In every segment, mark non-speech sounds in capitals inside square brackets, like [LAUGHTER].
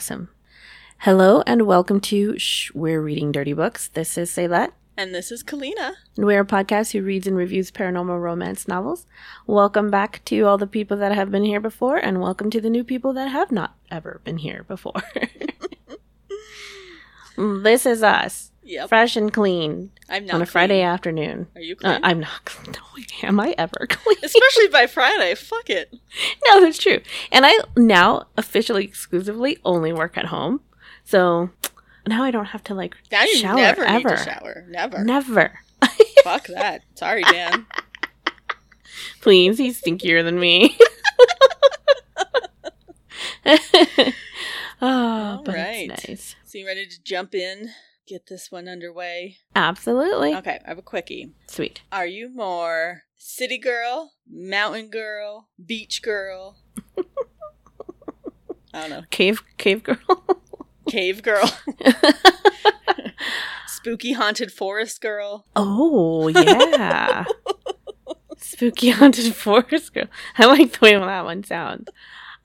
Awesome. Hello and welcome to Shh, We're Reading Dirty Books. This is Saylet, And this is Kalina. and we're a podcast who reads and reviews paranormal romance novels. Welcome back to all the people that have been here before, and welcome to the new people that have not ever been here before. [LAUGHS] this is us, Yep. fresh and clean, I'm not on a Friday afternoon. Are you Uh. I'm not clean. [LAUGHS] No, am I ever clean? Especially by Friday. Fuck it. [LAUGHS] no, that's true. And I now officially exclusively only work at home. So now I don't have to like Now you shower never ever. need to shower. Never. Never. [LAUGHS] Fuck that. Sorry, Dan. Please, he's stinkier than me. oh, but right. nice. so you ready to jump in? Get this one underway? Absolutely. Okay, I have a quickie. Sweet. Are you more city girl, mountain girl, beach girl? [LAUGHS] I don't know. Cave cave girl. [LAUGHS] Cave girl, [LAUGHS] spooky haunted forest girl. oh, yeah. Spooky haunted forest girl. I like the way that one sounds.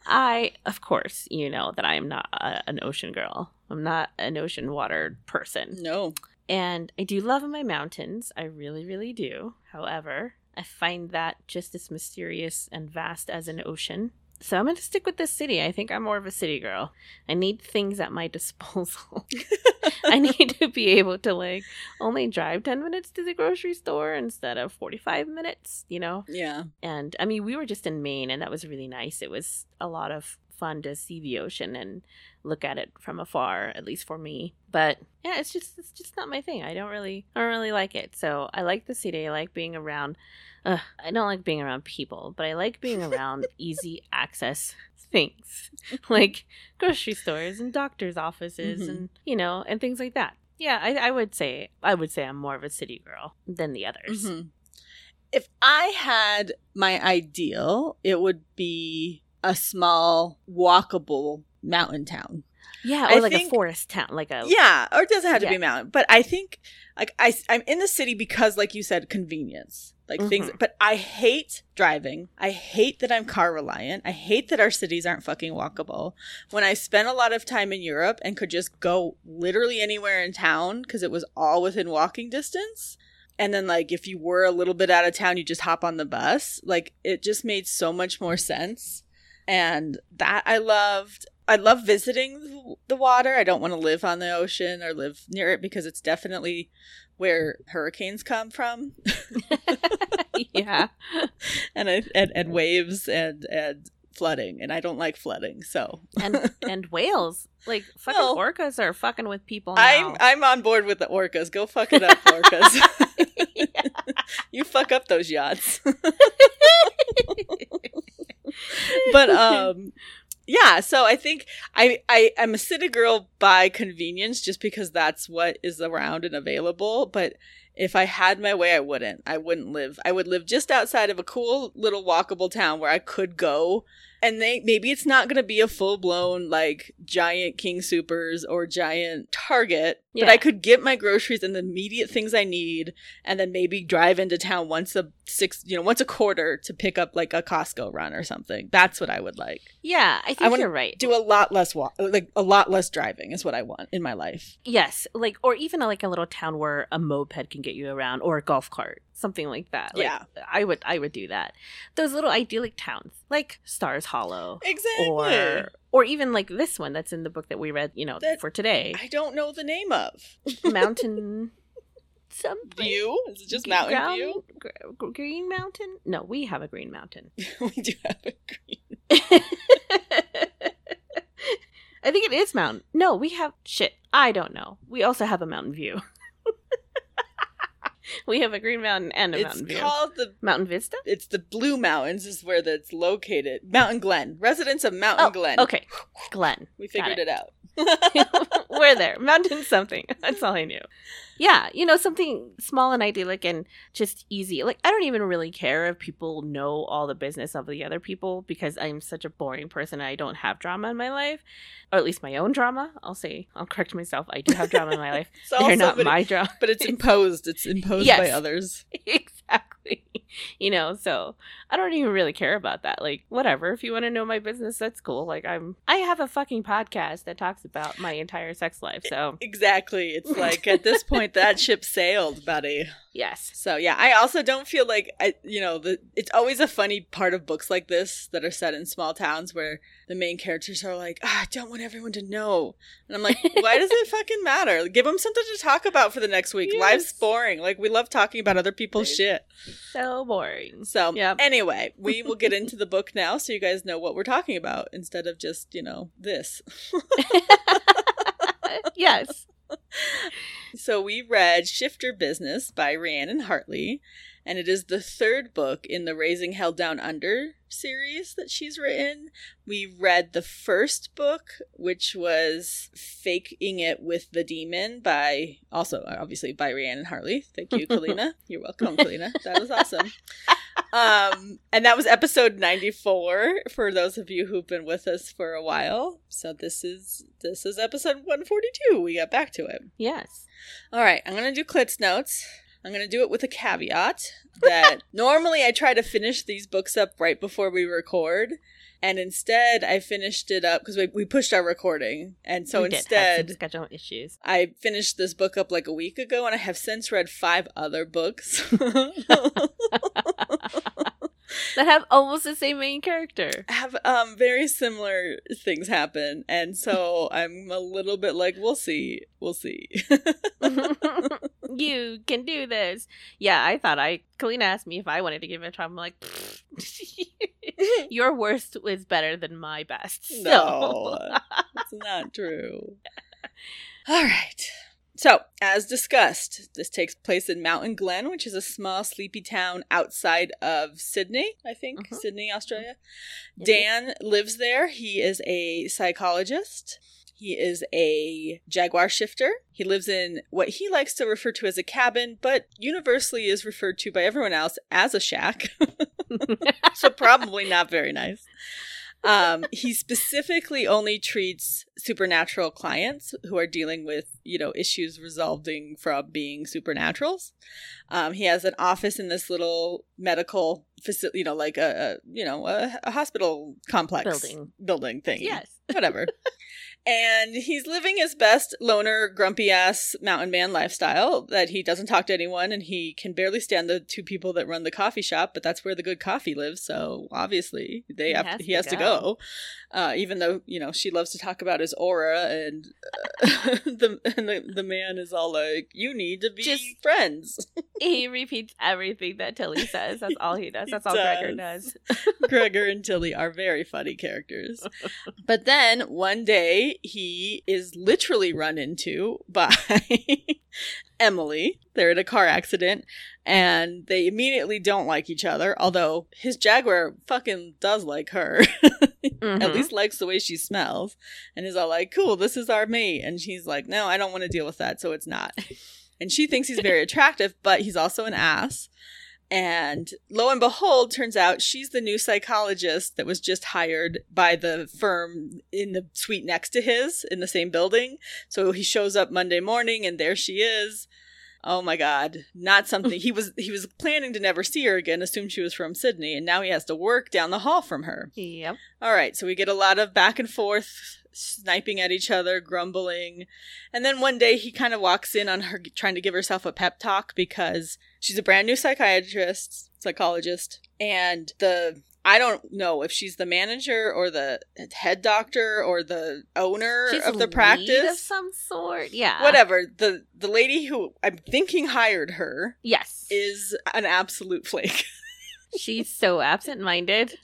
I, of course, you know that I am not a, an ocean girl. I'm not an ocean water person. No. And I do love my mountains. I really, really do. However, I find that just as mysterious and vast as an ocean. So I'm going to stick with this city. I think I'm more of a city girl. I need things at my [LAUGHS] disposal. [LAUGHS] I need to be able to like only drive 10 minutes to the grocery store instead of 45 minutes, you know? Yeah. And I mean, we were just in Maine and that was really nice. It was a lot of fun to see the ocean and look at it from afar, at least for me. But yeah, it's just it's just not my thing. I don't really I don't really like it. So I like the city. I like being around uh, I don't like being around people, but I like being around [LAUGHS] easy access things [LAUGHS] like grocery stores and doctors' offices Mhm. and you know and things like that. Yeah, I, I would say I would say I'm more of a city girl than the others. Mhm. If I had my ideal, it would be a small, walkable mountain town. Yeah, or I like a forest town, like a Yeah, or it doesn't have to be Yeah. a mountain. But I think, like, I, I'm in the city because, like you said, convenience. Like things, Mhm. but I hate driving. I hate that I'm car reliant. I hate that our cities aren't fucking walkable. When I spent a lot of time in Europe and could just go literally anywhere in town because it was all within walking distance, and then like if you were a little bit out of town, you just hop on the bus. Like it just made so much more sense, and that I loved. I love visiting the water. I don't want to live on the ocean or live near it because it's definitely where hurricanes come from [LAUGHS] yeah. [LAUGHS] and I, and and waves and and flooding and I don't like flooding. So and [LAUGHS] and whales like fucking Well, orcas are fucking with people now. I'm I'm on board with the orcas. Go fuck it up, orcas. you fuck up those yachts. [LAUGHS] but um yeah, so I think I, I I'm a city girl by convenience just because that's what is around and available. But if I had my way, I wouldn't. I wouldn't live. I would live just outside of a cool little walkable town where I could go. And they maybe it's not going to be a full blown like giant King Supers or giant Target, but Yeah. I could get my groceries and the immediate things I need, and then maybe drive into town once a six, you know, once a quarter to pick up like a Costco run or something. That's what I would like yeah, I think I you're right. do a lot less walk like a lot less driving is what i want in my life yes, like or even like a little town where a moped can get you around or a golf cart, something like that. Like, Yeah. I would I would do that. Those little idyllic towns like Stars Hollow exactly or or even like this one that's in the book that we read, you know, That- for today. i don't know the name of [LAUGHS] Mountain something view is it just mountain ground- view gr- gr- Green Mountain? No, we have a Green Mountain. [LAUGHS] we do have a green [LAUGHS] I think it is mountain. No, we have shit. I don't know. We also have a mountain view. [LAUGHS] we have a green mountain and a it's mountain view. called the mountain Vista. it's the blue mountains is where that's located mountain glen residents of mountain Oh, glen Okay, Glen. we figured it. it out We're there. Mountain something. That's all I knew. Yeah, you know, something small and idyllic and just easy. Like, I don't even really care if people know all the business of the other people because I'm such a boring person and I don't have drama in my life. Or at least my own drama. I'll say, I'll correct myself. I do have drama in my [LAUGHS] life. They're not my drama. [LAUGHS] but it's imposed it's imposed Yes. by others [LAUGHS] exactly. [LAUGHS] you know, so I don't even really care about that. Like, whatever. If you want to know my business, that's cool. Like, I'm, I have a fucking podcast that talks about my entire sex life. So, Exactly. It's [LAUGHS] like at this point that ship sailed, buddy. yes. So yeah, I also don't feel like I, you know, the it's always a funny part of books like this that are set in small towns where the main characters are like, ah, I don't want everyone to know, and I'm like, why does it fucking matter? Give them something to talk about for the next week. Yes. Life's boring. Like we love talking about other people's Right. shit. So boring. So Yep. anyway, we [LAUGHS] will get into the book now, so you guys know what we're talking about instead of just you know this. [LAUGHS] yes. [LAUGHS] So we read Shifter Business by Rhiannon Hartley, and it is the third book in the Raising Hell Down Under series that she's written. We read the first book, which was Faking It with the Demon by also obviously by Rhiannon Hartley. Thank you, Kalina. [LAUGHS] You're welcome, Kalina. That was awesome. Um, and that was episode 94 for those of you who've been with us for a while. So this is this is episode 142. We got back to it. Yes. All right, I'm going to do Klitz notes. I'm going to do it with a caveat that [LAUGHS] normally I try to finish these books up right before we record. And instead, I finished it up because we, we pushed our recording. And so We instead, schedule issues. I finished this book up like a week ago, and I have since read five other books. [LAUGHS] [LAUGHS] [LAUGHS] that have almost the same main character. have um very similar things happen and so [LAUGHS] i'm a little bit like we'll see we'll see [LAUGHS] you can do this. Yeah, I thought I. Kalina asked me if I wanted to give it a try. I'm like, your worst is better than my best. So. no it's not true all right so as discussed this takes place in mountain glen which is a small sleepy town outside of sydney i think Mhm. sydney australia yep. dan lives there he is a psychologist He is a jaguar shifter. He lives in what he likes to refer to as a cabin, but universally is referred to by everyone else as a shack. [LAUGHS] so probably not very nice. Um, he specifically only treats supernatural clients who are dealing with, you know, issues resulting from being supernaturals. Um, he has an office in this little medical facility, you know, like a, a you know, a, a hospital complex Building. building thing. yes. whatever. [LAUGHS] and he's living his best loner, grumpy ass mountain man lifestyle that he doesn't talk to anyone and he can barely stand the two people that run the coffee shop, but that's where the good coffee lives. So obviously they He have has he to has to go. go. Uh, even though you know she loves to talk about his aura, and uh, [LAUGHS] the and the, the man is all like, "You need to be Just- friends." He repeats everything that Tilly says. That's all he does. [LAUGHS] He That's all Gregor does. does. [LAUGHS] Gregor and Tilly are very funny characters. But then one day he is literally run into by [LAUGHS] Emily. They're in a car accident and they immediately don't like each other, although his Jaguar fucking does like her. [LAUGHS] At Mhm. least likes the way she smells. And is all like, cool, this is our mate. And she's like, no, I don't want to deal with that, so it's not. And she thinks he's very attractive, but he's also an ass. And lo and behold, turns out she's the new psychologist that was just hired by the firm in the suite next to his in the same building. So he shows up Monday morning and there she is. Oh my god, not something he was he was planning to never see her again, assumed she was from Sydney, and now he has to work down the hall from her. Yep. All right, so we get a lot of back and forth, sniping at each other, grumbling. And then one day he kind of walks in on her trying to give herself a pep talk because she's a brand new psychiatrist, psychologist, and the I don't know if she's the manager or the head doctor or the owner She's of the practice. of some sort. Yeah. Whatever. The the lady who I'm thinking hired her Yes. is an absolute flake. [LAUGHS] She's so absent-minded.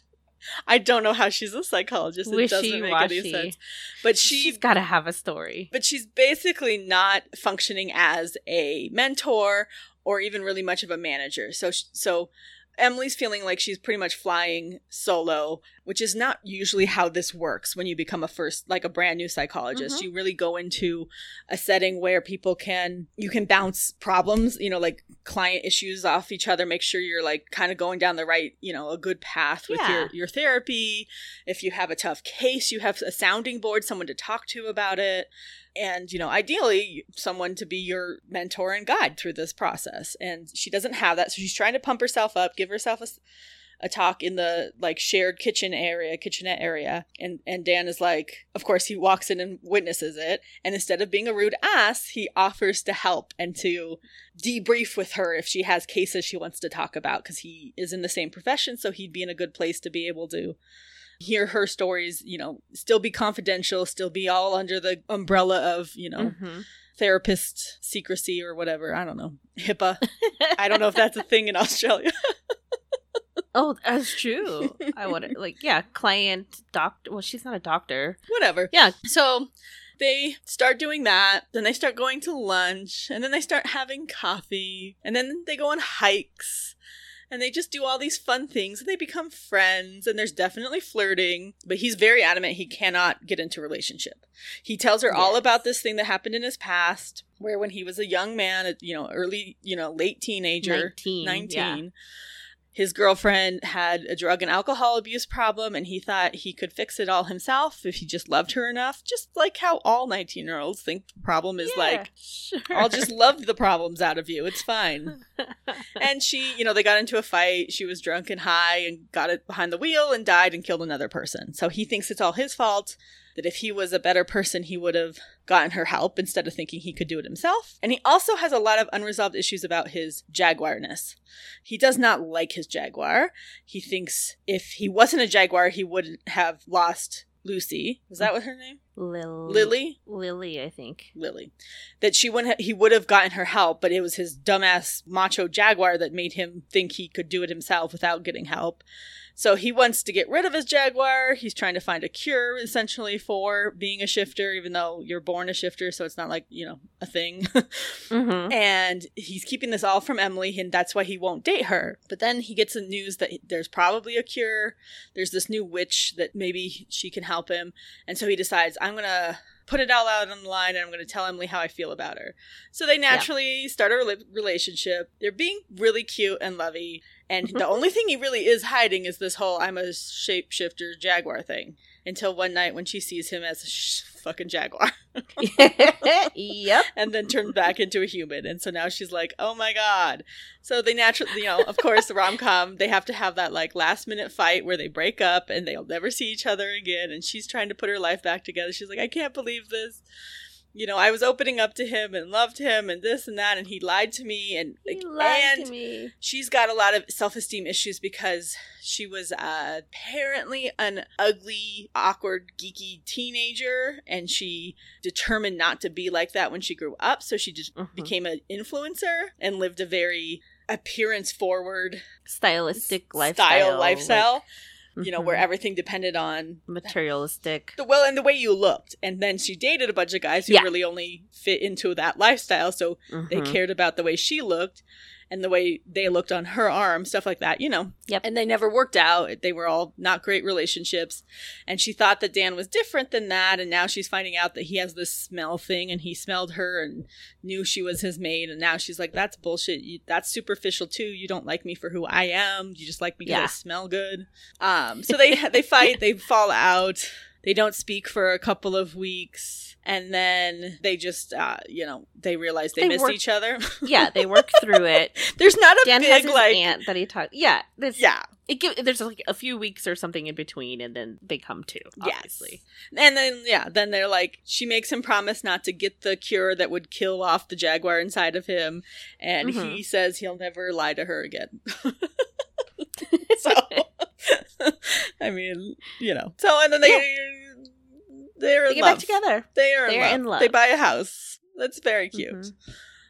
I don't know how she's a psychologist. It doesn't make any Wishy-washy. sense. But she She's got to have a story. but she's basically not functioning as a mentor or even really much of a manager. So so Emily's feeling like she's pretty much flying solo, which is not usually how this works when you become a first like a brand new psychologist. Mhm. You really go into a setting where people can you can bounce problems, you know, like client issues off each other, make sure you're like kind of going down the right, you know, a good path with Yeah. your your therapy. If you have a tough case, you have a sounding board, someone to talk to about it and you know ideally someone to be your mentor and guide through this process and she doesn't have that so she's trying to pump herself up give herself a, a talk in the like shared kitchen area kitchenette area and and dan is like of course he walks in and witnesses it and instead of being a rude ass he offers to help and to debrief with her if she has cases she wants to talk about because he is in the same profession so he'd be in a good place to be able to hear her stories, you know, still be confidential, still be all under the umbrella of, you know, Mhm. therapist secrecy or whatever. I don't know. [LAUGHS] HIPAA. I don't know if that's a thing in Australia. [LAUGHS] Oh, that's true. [LAUGHS] I would like, yeah, client, doctor. Well, she's not a doctor. whatever. Yeah. So they start doing that. Then they start going to lunch. And then they start having coffee. And then they go on hikes. And they just do all these fun things. And they become friends. And there's definitely flirting. But he's very adamant he cannot get into a relationship. He tells her all about this thing that happened in his past, where when he was a young man, you know, early, you know, late teenager, 19. 19 yeah. His girlfriend had a drug and alcohol abuse problem and he thought he could fix it all himself if he just loved her enough just like how all 19 year olds think the problem is Yeah, like sure. i'll just love the problems out of you. It's fine. [LAUGHS] And she you know they got into a fight. She was drunk and high and got it behind the wheel and died and killed another person. So he thinks it's all his fault that if he was a better person he would have gotten her help instead of thinking he could do it himself and he also has a lot of unresolved issues about his jaguarness he does not like his jaguar he thinks if he wasn't a jaguar he wouldn't have lost lucy was that what her name Lil- lily Lily, I think. Lily, that she wouldn't. Ha- he would have gotten her help, but it was his dumbass macho jaguar that made him think he could do it himself without getting help. So he wants to get rid of his jaguar. He's trying to find a cure, essentially, for being a shifter, even though you're born a shifter, so it's not like you know a thing. [LAUGHS] Mm-hmm. and he's keeping this all from Emily, and that's why he won't date her. But then he gets the news that there's probably a cure. There's this new witch that maybe she can help him, and so he decides, I'm gonna put it all out on the line, and I'm gonna tell Emily how I feel about her. So they naturally start a rela- relationship. They're being really cute and lovey, and mm-hmm. the only thing he really is hiding is this whole "I'm a shapeshifter jaguar" thing. Until one night when she sees him as a sh- fucking jaguar. [LAUGHS] yep. [LAUGHS] and then turned back into a human. And so now she's like, oh my god. So they naturally, you know, of course, the rom com, they have to have that like last minute fight where they break up and they'll never see each other again. And she's trying to put her life back together. She's like, I can't believe this. You know, I was opening up to him and loved him and this and that, and he lied to me. And, He lied and to me. she's got a lot of self-esteem issues because she was uh, apparently an ugly awkward geeky teenager and she determined not to be like that when she grew up so she just Mhm. became an influencer and lived a very appearance forward Stylistic lifestyle. style lifestyle like, you know where everything depended on materialistic. the well and the way you looked and then she dated a bunch of guys who Yeah. really only fit into that lifestyle so they Mhm. cared about the way she looked and the way they looked on her arm, stuff like that, you know. Yep. And they never worked out. They were all not great relationships. And she thought that Dan was different than that. And now she's finding out that he has this smell thing and he smelled her and knew she was his maid. And now she's like, that's bullshit. You, that's superficial too. You don't like me for who I am. You just like me because I smell good. Um, so they, they fight, they fall out. They don't speak for a couple of weeks. And then they just, uh, you know, they realize they, They miss work- each other. [LAUGHS] Yeah, they work through it. [LAUGHS] There's not a Dan big like aunt that he talked. Yeah, this, yeah, It give, there's like a few weeks or something in between, and then they come to. Yes. Obviously, and then yeah, then they're like she makes him promise not to get the cure that would kill off the jaguar inside of him, and Mhm. he says he'll never lie to her again. [LAUGHS] so I mean, you know, so and then they they're they in get love. back together. They are They're in, in love. love. They buy a house. That's very cute. Mhm.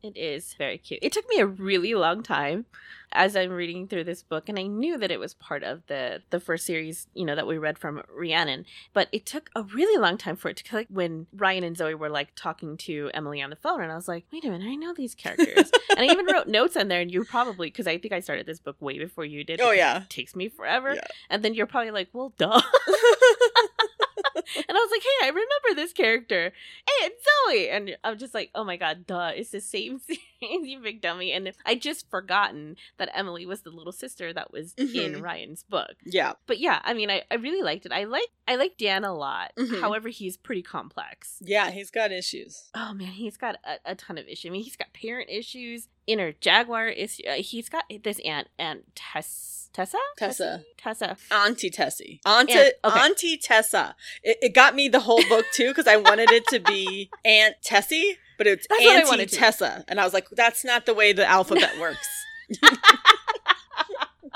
It is very cute. It took me a really long time as I'm reading through this book, and I knew that it was part of the the first series, you know, that we read from Rhiannon. But it took a really long time for it to click when Ryan and Zoe were like talking to Emily on the phone, and I was like, wait a minute, I know these characters, [LAUGHS] and I even wrote notes on there. And you probably because I think I started this book way before you did. Oh, yeah. it takes me forever, Yeah. and then you're probably like, well, duh. [LAUGHS] [LAUGHS] And I was like, hey, I remember this character. Hey, it's Zoe. And I'm just like, oh my God, duh. It's the same [LAUGHS] series. [LAUGHS] you big dummy. And I just forgotten that Emily was the little sister that was in Mhm. Ryan's book. Yeah. But yeah, I mean, I, I really liked it. I like I like Dan a lot. Mhm. However, he's pretty complex. Yeah, he's got issues. Oh man, he's got a, a ton of issues. I mean, he's got parent issues, inner jaguar issue. Uh, he's got this aunt, Aunt Tess, Tessa, Tessa. Tessa. Auntie Tessie. Auntie, And- okay. Auntie Tessa. It, it got me the whole book too because I wanted it to be [LAUGHS] Aunt Tessie, but it's That's what I Auntie wanted to. Tessa. And I was like, that's not the way the alphabet works. [LAUGHS]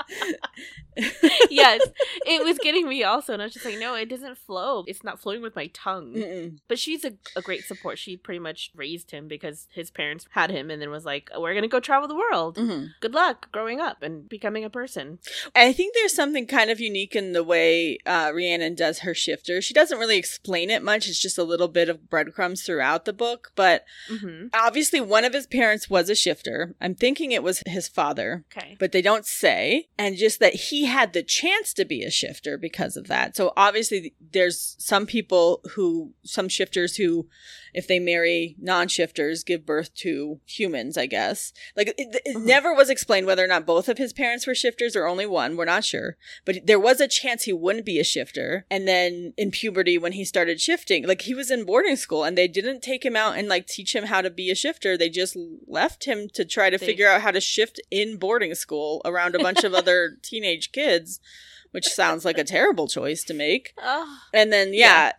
[LAUGHS] [LAUGHS] yes, [LAUGHS] it was getting me also, and I was just like, no, it doesn't flow. It's not flowing with my tongue. Mm-mm. But she's a, a great support. She pretty much raised him because his parents had him, and then was like, we're gonna go travel the world. Mhm. Good luck growing up and becoming a person. I think there's something kind of unique in the way uh, Rhiannon does her shifter. She doesn't really explain it much. It's just a little bit of breadcrumbs throughout the book. But hmm obviously, one of his parents was a shifter. I'm thinking it was his father. Okay. but they don't say. And just that he had the chance to be a shifter because of that. So obviously, there's some people who, some shifters who, if they marry non shifters, give birth to humans, I guess. Like, it, it Mhm. never was explained whether or not both of his parents were shifters or only one. We're not sure. But there was a chance he wouldn't be a shifter. And then in puberty, when he started shifting, like he was in boarding school and they didn't take him out and like teach him how to be a shifter. They just left him to try to They- figure out how to shift in boarding school around a bunch of other teenage kids, which sounds like a terrible choice to make. [LAUGHS] Oh, And then, yeah.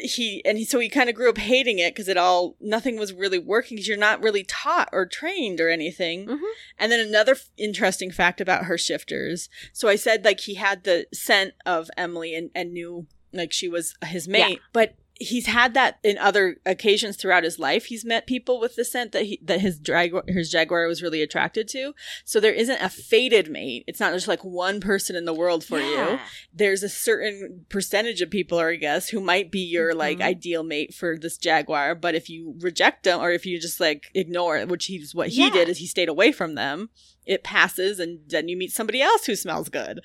He and he, so he kind of grew up hating it because it all nothing was really working because you're not really taught or trained or anything. Mhm. And then another f- interesting fact about her shifters. So I said like he had the scent of Emily and, and knew like she was his mate, but he's had that in other occasions throughout his life. He's met people with the scent that he that his drag his jaguar was really attracted to. So there isn't a fated mate. It's not just like one person in the world for you there's a certain percentage of people, I guess, who might be your like Mhm. ideal mate for this jaguar. But if you reject them, or if you just like ignore it, which he's what he Yeah. did, is he stayed away from them. It passes, and then you meet somebody else who smells good.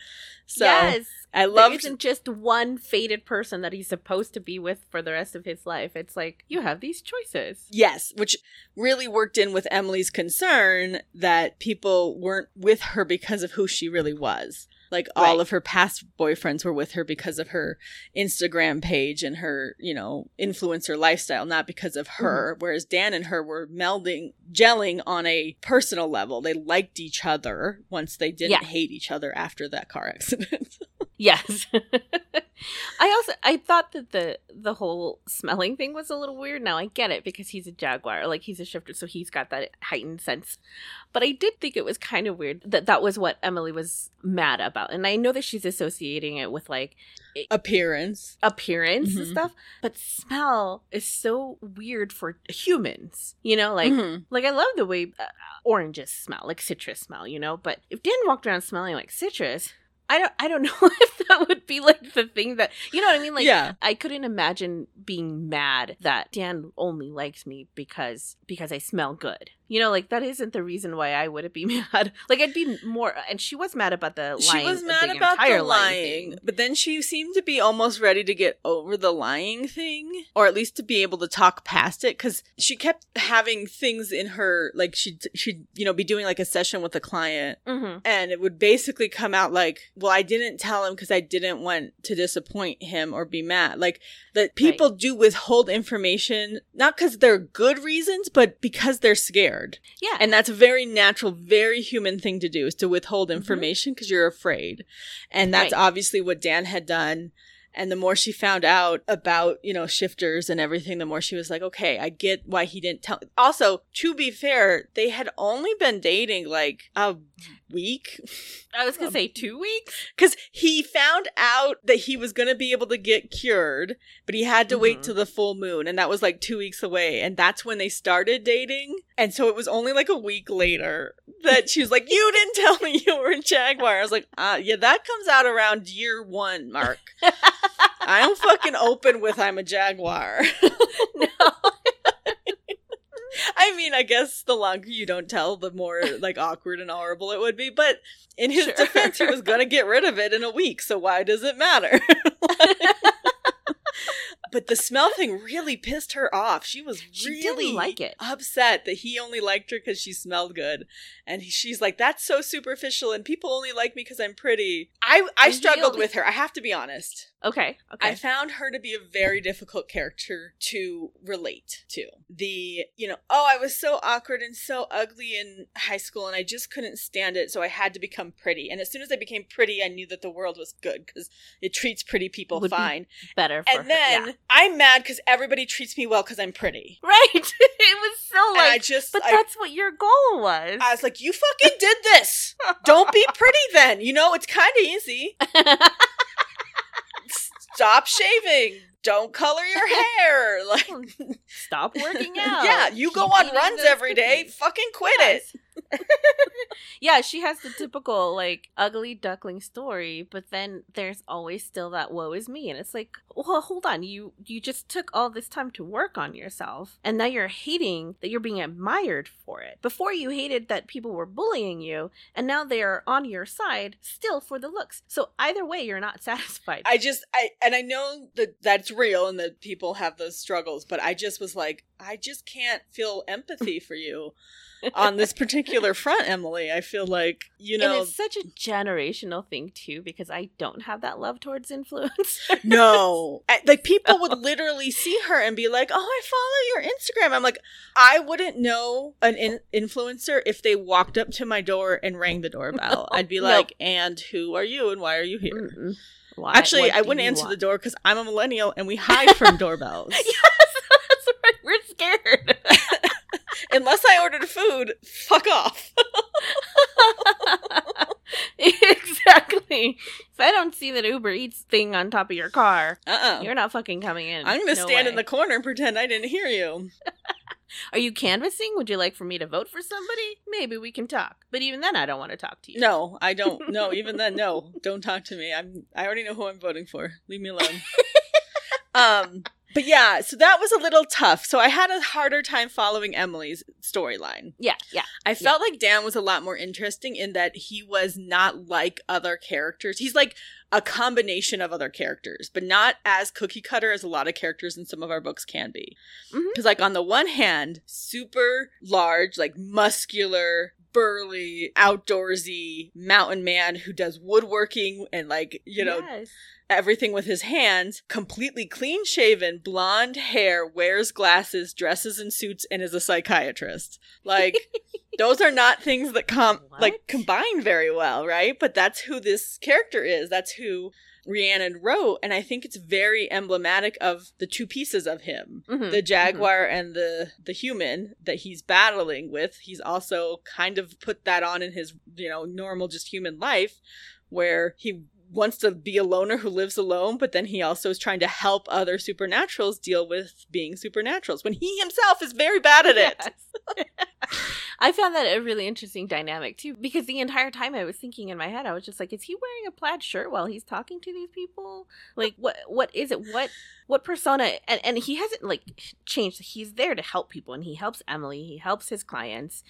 So yes. I There loved. isn't just one fated person that he's supposed to be with for the rest of his life. It's like you have these choices. Yes, which really worked in with Emily's concern that people weren't with her because of who she really was. Like all of her past boyfriends were with her because of her Instagram page and her, you know, influencer lifestyle, not because of mm-hmm. her. Whereas Dan and her were melding, gelling on a personal level. They liked each other once they didn't Yeah. hate each other after that car accident. [LAUGHS] Yes. I also I thought that the the whole smelling thing was a little weird. Now I get it because he's a jaguar, like he's a shifter, so he's got that heightened sense. But I did think it was kind of weird that that was what Emily was mad about, and I know that she's associating it with like Appearance. appearance and Mhm. stuff, but smell is so weird for humans. You know, like Mhm. like I love the way uh, oranges smell, like citrus smell, you know. But if Dan walked around smelling like citrus, I don't I don't [LAUGHS] know if that would be like the thing that you know what I mean. Like yeah. I couldn't imagine being mad that Dan only likes me because because I smell good. You know, like that isn't the reason why I wouldn't be [LAUGHS] mad. Like I'd be more. And she was mad about the She lying. was mad the about the lying, thing. but then she seemed to be almost ready to get over the lying thing, or at least to be able to talk past it, because she kept having things in her, like she she'd you know be doing like a session with a client, Mm-hmm. and it would basically come out like, well, I didn't tell him because I didn't want to disappoint him or be mad. Like that people do withhold information not because they're good reasons, but because they're scared. Yeah, And that's a very natural, very human thing to do is to withhold Mhm. information because you're afraid. And that's Right. obviously what Dan had done. And the more she found out about, you know, shifters and everything, the more she was like, okay, I get why he didn't tell. Also, to be fair, they had only been dating like a week I was gonna say two weeks. because he found out that he was going to be able to get cured, but he had to wait Mhm. till the full moon, and that was like two weeks away. And that's when they started dating. And so it was only like a week later that she was like, You didn't tell me you were a Jaguar. I was like, uh, Yeah, that comes out around year one, Mark. [LAUGHS] I'm fucking open with I'm a Jaguar. [LAUGHS] no. [LAUGHS] I mean, I guess the longer you don't tell, the more like awkward and horrible it would be. But in his Sure. defense, he was gonna get rid of it in a week, so why does it matter? [LAUGHS] but the smell thing really pissed her off. She was She really like it. upset that he only liked her because she smelled good, and he, she's like, "That's so superficial, and people only like me because I'm pretty." I I And struggled only- with her. I have to be honest. Okay. Okay. I found her to be a very difficult character to relate to. The, you know, oh, I was so awkward and so ugly in high school and I just couldn't stand it, so I had to become pretty. And as soon as I became pretty, I knew that the world was good because it treats pretty people Would be fine. Better. For And then yeah. I'm mad because everybody treats me well because I'm pretty. right. [LAUGHS] it was so and I like. just, But I, that's what your goal was. I was like, you fucking did this. Don't be [LAUGHS] pretty then. You know, it's kind of easy. [LAUGHS] Stop shaving. Don't color your [LAUGHS] hair. Like, Stop working [LAUGHS] out. yeah, you go on runs every day. Fucking quit it. [LAUGHS] Yeah, she has the typical like ugly duckling story, but then there's always still that woe is me, and it's like, well, hold on, you you just took all this time to work on yourself, and now you're hating that you're being admired for it. Before you hated that people were bullying you, and now they are on your side still for the looks. So either way, you're not [LAUGHS] satisfied. I just, I, and I know that that's real and that people have those struggles, but I just was like, I just can't feel empathy for you on this particular front, Emily. I feel like, you and know, it's such a generational thing too, because I don't have that love towards influence. No. [LAUGHS] I- Like people would literally see her and be like, "Oh, I follow your Instagram." I'm like, I wouldn't know an in- influencer if they walked up to my door and rang the doorbell. No, I'd be no. like, "And who are you and why are you here?" Mm-mm. Why- Actually, I wouldn't answer want? the door cuz I'm a millennial and we hide from [LAUGHS] doorbells. yes, [LAUGHS] that's right. We're scared. Unless I ordered food, fuck off. [LAUGHS] exactly. If I don't see that Uber Eats thing on top of your car, Uh-uh. you're not fucking coming in. I'm going to No stand in the corner and pretend I didn't hear you. [LAUGHS] Are you canvassing? Would you like for me to vote for somebody? Maybe we can talk. But even then, I don't want to talk to you. No, I don't. [LAUGHS] No, even then no. Don't talk to me. I'm I already know who I'm voting for. Leave me alone. um but yeah, so that was a little tough. So I had a harder time following Emily's storyline. Yeah, yeah. I felt like Dan was a lot more interesting in that he was not like other characters. He's like a combination of other characters, but not as cookie cutter as a lot of characters in some of our books can be. Mm-hmm. Because, like, on the one hand, super large, like muscular, burly, outdoorsy mountain man who does woodworking and, like, you know, Yes. everything with his hands, completely clean shaven, blonde hair, wears glasses, dresses in suits, and is a psychiatrist. Like, [LAUGHS] those are not things that com like combine very well, right? But that's who this character is. That's who Rhiannon wrote, and I think it's very emblematic of the two pieces of him. Mhm, The jaguar and the the human that he's battling with. He's also kind of put that on in his, you know, normal just human life where he wants to be a loner who lives alone, but then he also is trying to help other supernaturals deal with being supernaturals when he himself is very bad at it. Yes. [LAUGHS] I found that a really interesting dynamic too, because the entire time I was thinking in my head, I was just like, "Is he wearing a plaid shirt while he's talking to these people? Like, what? What is it? What? What persona?" And and he hasn't like changed. He's there to help people, and he helps Emily. He helps his clients,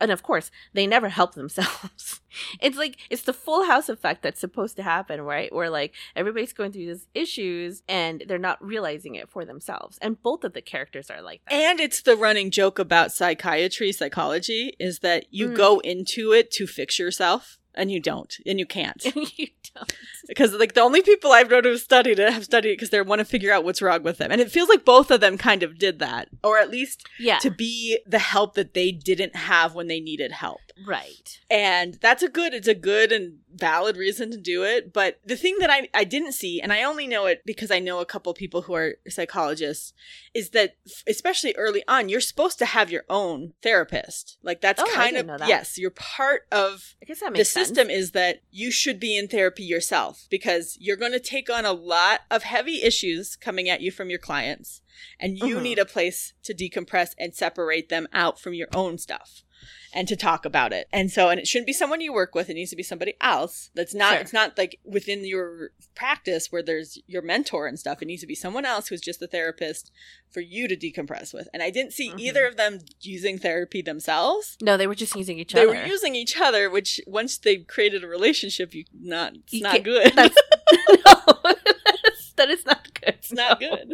and of course, they never help themselves. [LAUGHS] it's like it's the Full House effect that's supposed to happen, right? Where like everybody's going through these issues, and they're not realizing it for themselves. And both of the characters are like that. And it's the running joke about psychiatry, psychology, is that you Mm. go into it to fix yourself, and you don't, and you can't. [LAUGHS] you don't. Because like the only people I've known who've studied it have studied it because they want to figure out what's wrong with them, and it feels like both of them kind of did that, or at least Yeah. to be the help that they didn't have when they needed help. Right. And that's a good, it's a good and valid reason to do it. But the thing that I, I didn't see, and I only know it because I know a couple people who are psychologists, is that especially early on, you're supposed to have your own therapist. Like that's Oh, kind of, that. yes, you're part of I guess that the makes sense. system is that you should be in therapy yourself because you're going to take on a lot of heavy issues coming at you from your clients and you Mhm. need a place to decompress and separate them out from your own stuff and to talk about it. And so and it shouldn't be someone you work with, it needs to be somebody else. That's not Sure. it's not like within your practice where there's your mentor and stuff. It needs to be someone else who's just a therapist for you to decompress with. And I didn't see Mhm. either of them using therapy themselves No, they were just using each they other. They were using each other, which once they've created a relationship, you not it's You not good. That's [LAUGHS] [LAUGHS] no, [LAUGHS] that is not. [LAUGHS] it's not good.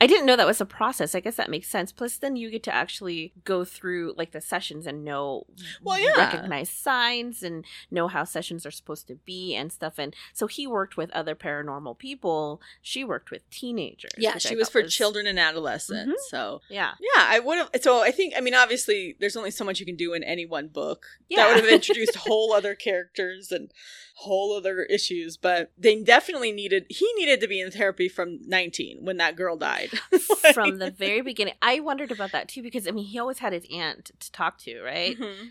I didn't know that was a process. I guess that makes sense. Plus, then you get to actually go through like the sessions and know, Well, yeah. recognize signs and know how sessions are supposed to be and stuff. And so he worked with other paranormal people. She worked with teenagers. Yeah, she was for children and adolescents. Mhm. So Yeah, yeah, I would have. So I think, I mean, obviously, there's only so much you can do in any one book. Yeah. That would have introduced [LAUGHS] whole other characters and whole other issues. But they definitely needed. He needed to be in therapy from 19 when that girl died. [LAUGHS] from the very beginning. I wondered about that too because I mean he always had his aunt to talk to, right? Mm-hmm.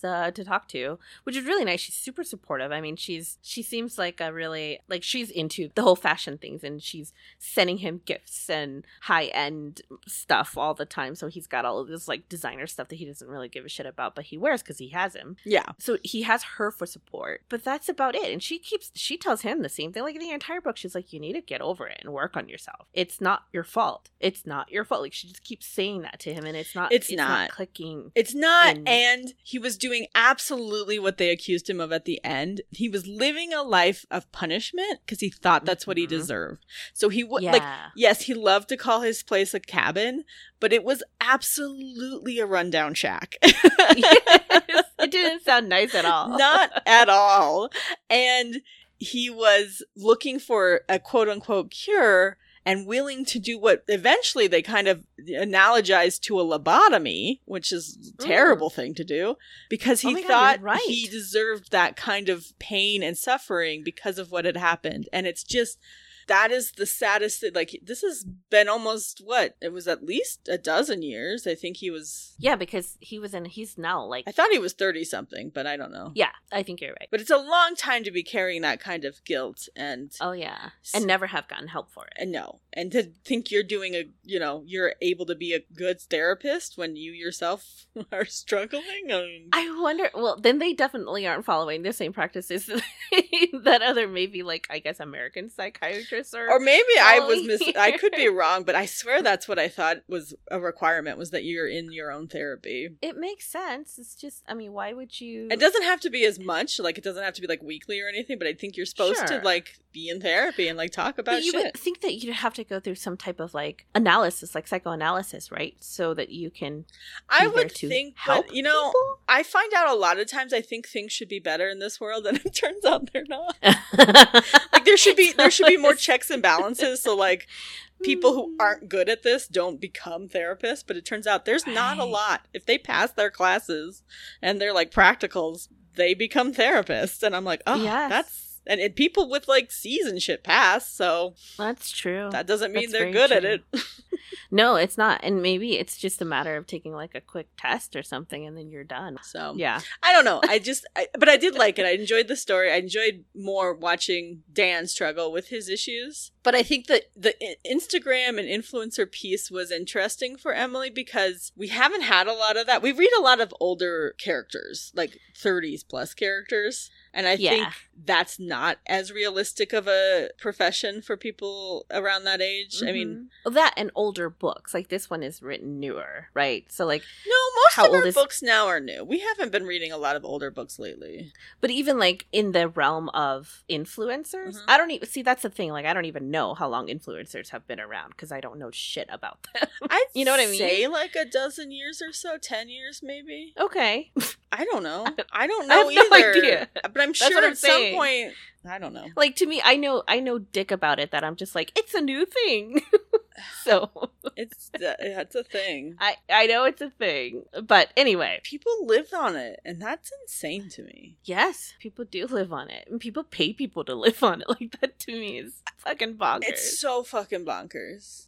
Tessa uh, to talk to, which is really nice. She's super supportive. I mean, she's she seems like a really like she's into the whole fashion things and she's sending him gifts and high end stuff all the time. So he's got all of this like designer stuff that he doesn't really give a shit about, but he wears because he has him. Yeah. So he has her for support, but that's about it. And she keeps she tells him the same thing. Like the entire book, she's like, "You need to get over it and work on yourself. It's not your fault. It's not your fault." Like she just keeps saying that to him, and it's not. It's not. clicking. It's not, And- and he was doing absolutely what they accused him of at the end. He was living a life of punishment because he thought that's what he Mhm. deserved. So he would yeah. like, yes, he loved to call his place a cabin, but it was absolutely a rundown shack. [LAUGHS] it didn't sound nice at all. Not [LAUGHS] at all. And he was looking for a quote unquote cure and willing to do what eventually they kind of analogized to a lobotomy, which is a mm. terrible thing to do, because he Oh my God, thought right. he deserved that kind of pain and suffering because of what had happened. And it's just that is the saddest thing. Like this has been almost what? It was at least a dozen years. I think he was Yeah, because he was in. He's now like. I thought he was 30 something, but I don't know. yeah, I think you're right. But it's a long time to be carrying that kind of guilt and Oh yeah, and never have gotten help for it. and no. And to think you're doing a, you know, you're able to be a good therapist when you yourself [LAUGHS] are struggling. I mean, I wonder. Well, then they definitely aren't following the same practices [LAUGHS] that other maybe like I guess American psychiatrists are. or maybe I was mis- I could be [LAUGHS] wrong, but I swear that's what I thought was a requirement was that you're in your own therapy. it makes sense. It's just, I mean, why would you? It doesn't have to be as much, like it doesn't have to be like weekly or anything, but I think you're supposed Sure. to like be in therapy and like talk about But you shit. would think that you'd have to go through some type of like analysis, like psychoanalysis, right? So that you can. I would think, help but you know, people? I find out a lot of times I think things should be better in this world, and [LAUGHS] it turns out they're not. [LAUGHS] Like there should be there should be more checks and balances. So like people who Mm. aren't good at this don't become therapists, but it turns out there's not a lot. If they pass their classes and they're like practicals, they become therapists, and I'm like, oh, Yes. that's and it, people with like C's and shit pass. So That's true. that doesn't mean That's they're good at it. [LAUGHS] no, it's not. And maybe it's just a matter of taking like a quick test or something, and then you're done. So Yeah. I don't know. I just, I, but I did like it. I enjoyed the story. I enjoyed more watching Dan struggle with his issues. But I think that the Instagram and influencer piece was interesting for Emily because we haven't had a lot of that. We read a lot of older characters, like 30s plus characters. And I Yeah. think that's not as realistic of a profession for people around that age. I mean, Mhm. That and older books. Like this one is written newer, right? So like, no, most How of our old is- books now are new. We haven't been reading a lot of older books lately. but even like in the realm of influencers, Mhm. I don't even see. That's the thing. Like, I don't even know how long influencers have been around because I don't know shit about [LAUGHS] them. I'd You know what I mean? Say like a dozen years or so, ten years maybe. okay. [LAUGHS] I don't know. I don't I know no either. idea. But I'm sure I'm at some point, I don't know. like to me, I know I know dick about it that I'm just like it's a new thing. [LAUGHS] so It's that's a thing. I I know it's a thing, but anyway, People live on it, and that's insane to me. yes, people do live on it, and people pay people to live on it. [LAUGHS] Like that to me is fucking bonkers. It's so fucking bonkers.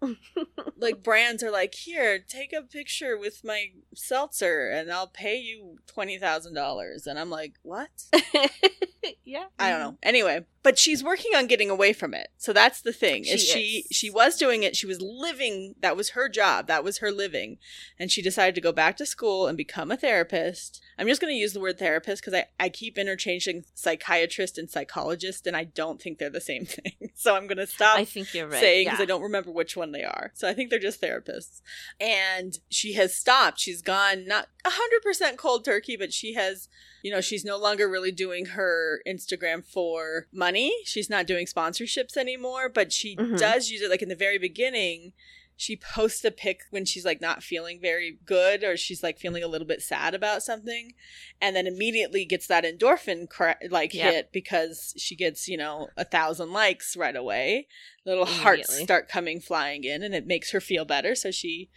[LAUGHS] like brands are like, here, take a picture with my seltzer, and I'll pay you twenty thousand dollars. And I'm like, what? [LAUGHS] yeah, I don't know. Mm-hmm. Anyway, but she's working on getting away from it. So that's the thing. Is She she is. she was doing it. She was living. That was her job. That was her living. And she decided to go back to school and become a therapist. I'm just going to use the word therapist because I, I keep interchanging psychiatrist and psychologist, and I don't think they're the same [LAUGHS] thing. so I'm going to stop I think you're right. saying because yeah. I don't remember which one they are. So I think they're just therapists. And she has stopped. She's gone not 100% cold turkey, but she has, you know, she's no longer really doing her Instagram for money. She's not doing sponsorships anymore, but she Mhm. does use it like in the very beginning. She posts a pic when she's like not feeling very good or she's like feeling a little bit sad about something and then immediately gets that endorphin cra- like Yep. hit because she gets, you know, a thousand likes right away little hearts start coming flying in and it makes her feel better so she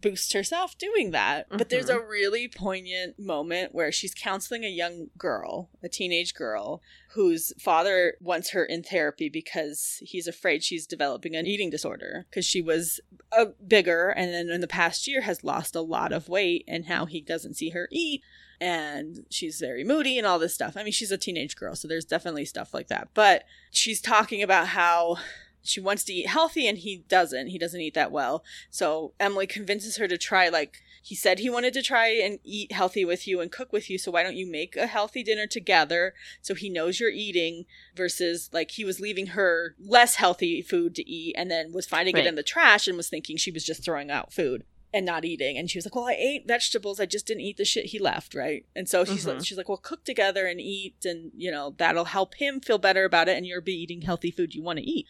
boosts herself doing that but there's a really poignant moment where she's counseling a young girl a teenage girl whose father wants her in therapy because he's afraid she's developing an eating disorder because she was uh, bigger and then in the past year has lost a lot of weight and how he doesn't see her eat and she's very moody and all this stuff. I mean, she's a teenage girl, so there's definitely stuff like that. But she's talking about how she wants to eat healthy and he doesn't. He doesn't eat that well. So Emily convinces her to try like he said he wanted to try and eat healthy with you and cook with you, so why don't you make a healthy dinner together so he knows you're eating versus like he was leaving her less healthy food to eat and then was finding Right. it in the trash and was thinking she was just throwing out food and not eating. And she was like, "Well, I ate vegetables. I just didn't eat the shit he left, right?" And so she's like, Mhm. "She's like, well, cook together and eat, and you know that'll help him feel better about it, and you'll be eating healthy food you want to eat."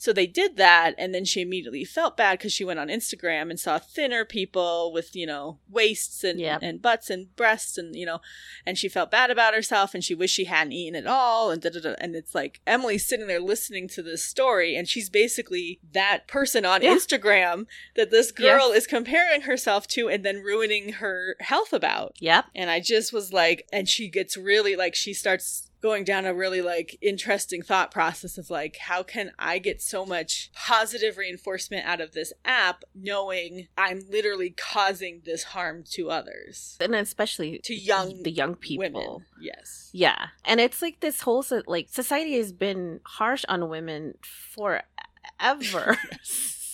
So they did that, and then she immediately felt bad because she went on Instagram and saw thinner people with you know waists and Yep. and butts and breasts, and you know, and she felt bad about herself, and she wished she hadn't eaten at all, and da da da. And it's like Emily's sitting there listening to this story, and she's basically that person on Yeah. Instagram that this girl is comparing herself to and then ruining her health about. Yep. And I just was like, and she gets really like, she starts going down a really like interesting thought process of like, how can I get so much positive reinforcement out of this app knowing I'm literally causing this harm to others? And especially To young the young people. Women. Yes. Yeah. And it's like this whole like society has been harsh on women forever. [LAUGHS]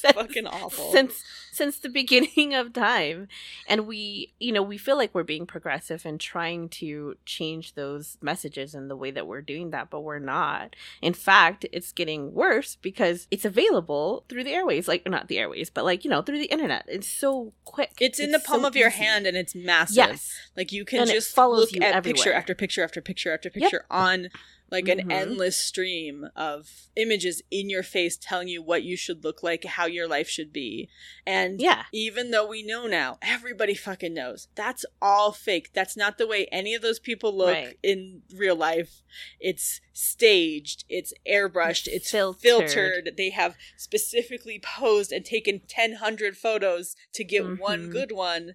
since, Fucking awful. since since the [LAUGHS] beginning of time. And we, you know, we feel like we're being progressive and trying to change those messages and the way that we're doing that, but we're not. In fact, it's getting worse because it's available through the airways, like not the airways, but like, you know, through the internet. It's so quick. it's in the palm so of your easy. hand and it's massive. Yes. Like you can And just follow at picture after picture after picture after picture on like an Mhm. endless stream of images in your face telling you what you should look like, how your life should be. And Yeah. even though we know now, everybody fucking knows. That's all fake. That's not the way any of those people look Right. in real life. It's staged, it's airbrushed, it's Filtered. filtered. They have specifically posed and taken 1,000 photos to get one Mhm. good one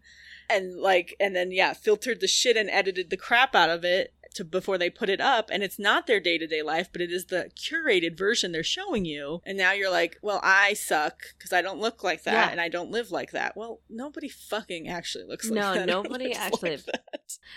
and like and then yeah filtered the shit and edited the crap out of it to before they put it up and it's not their day-to-day life but it is the curated version they're showing you and now you're like well i suck because i don't look like that Yeah. and i don't live like that well nobody fucking actually looks like No, that [LAUGHS] nobody actually- like that.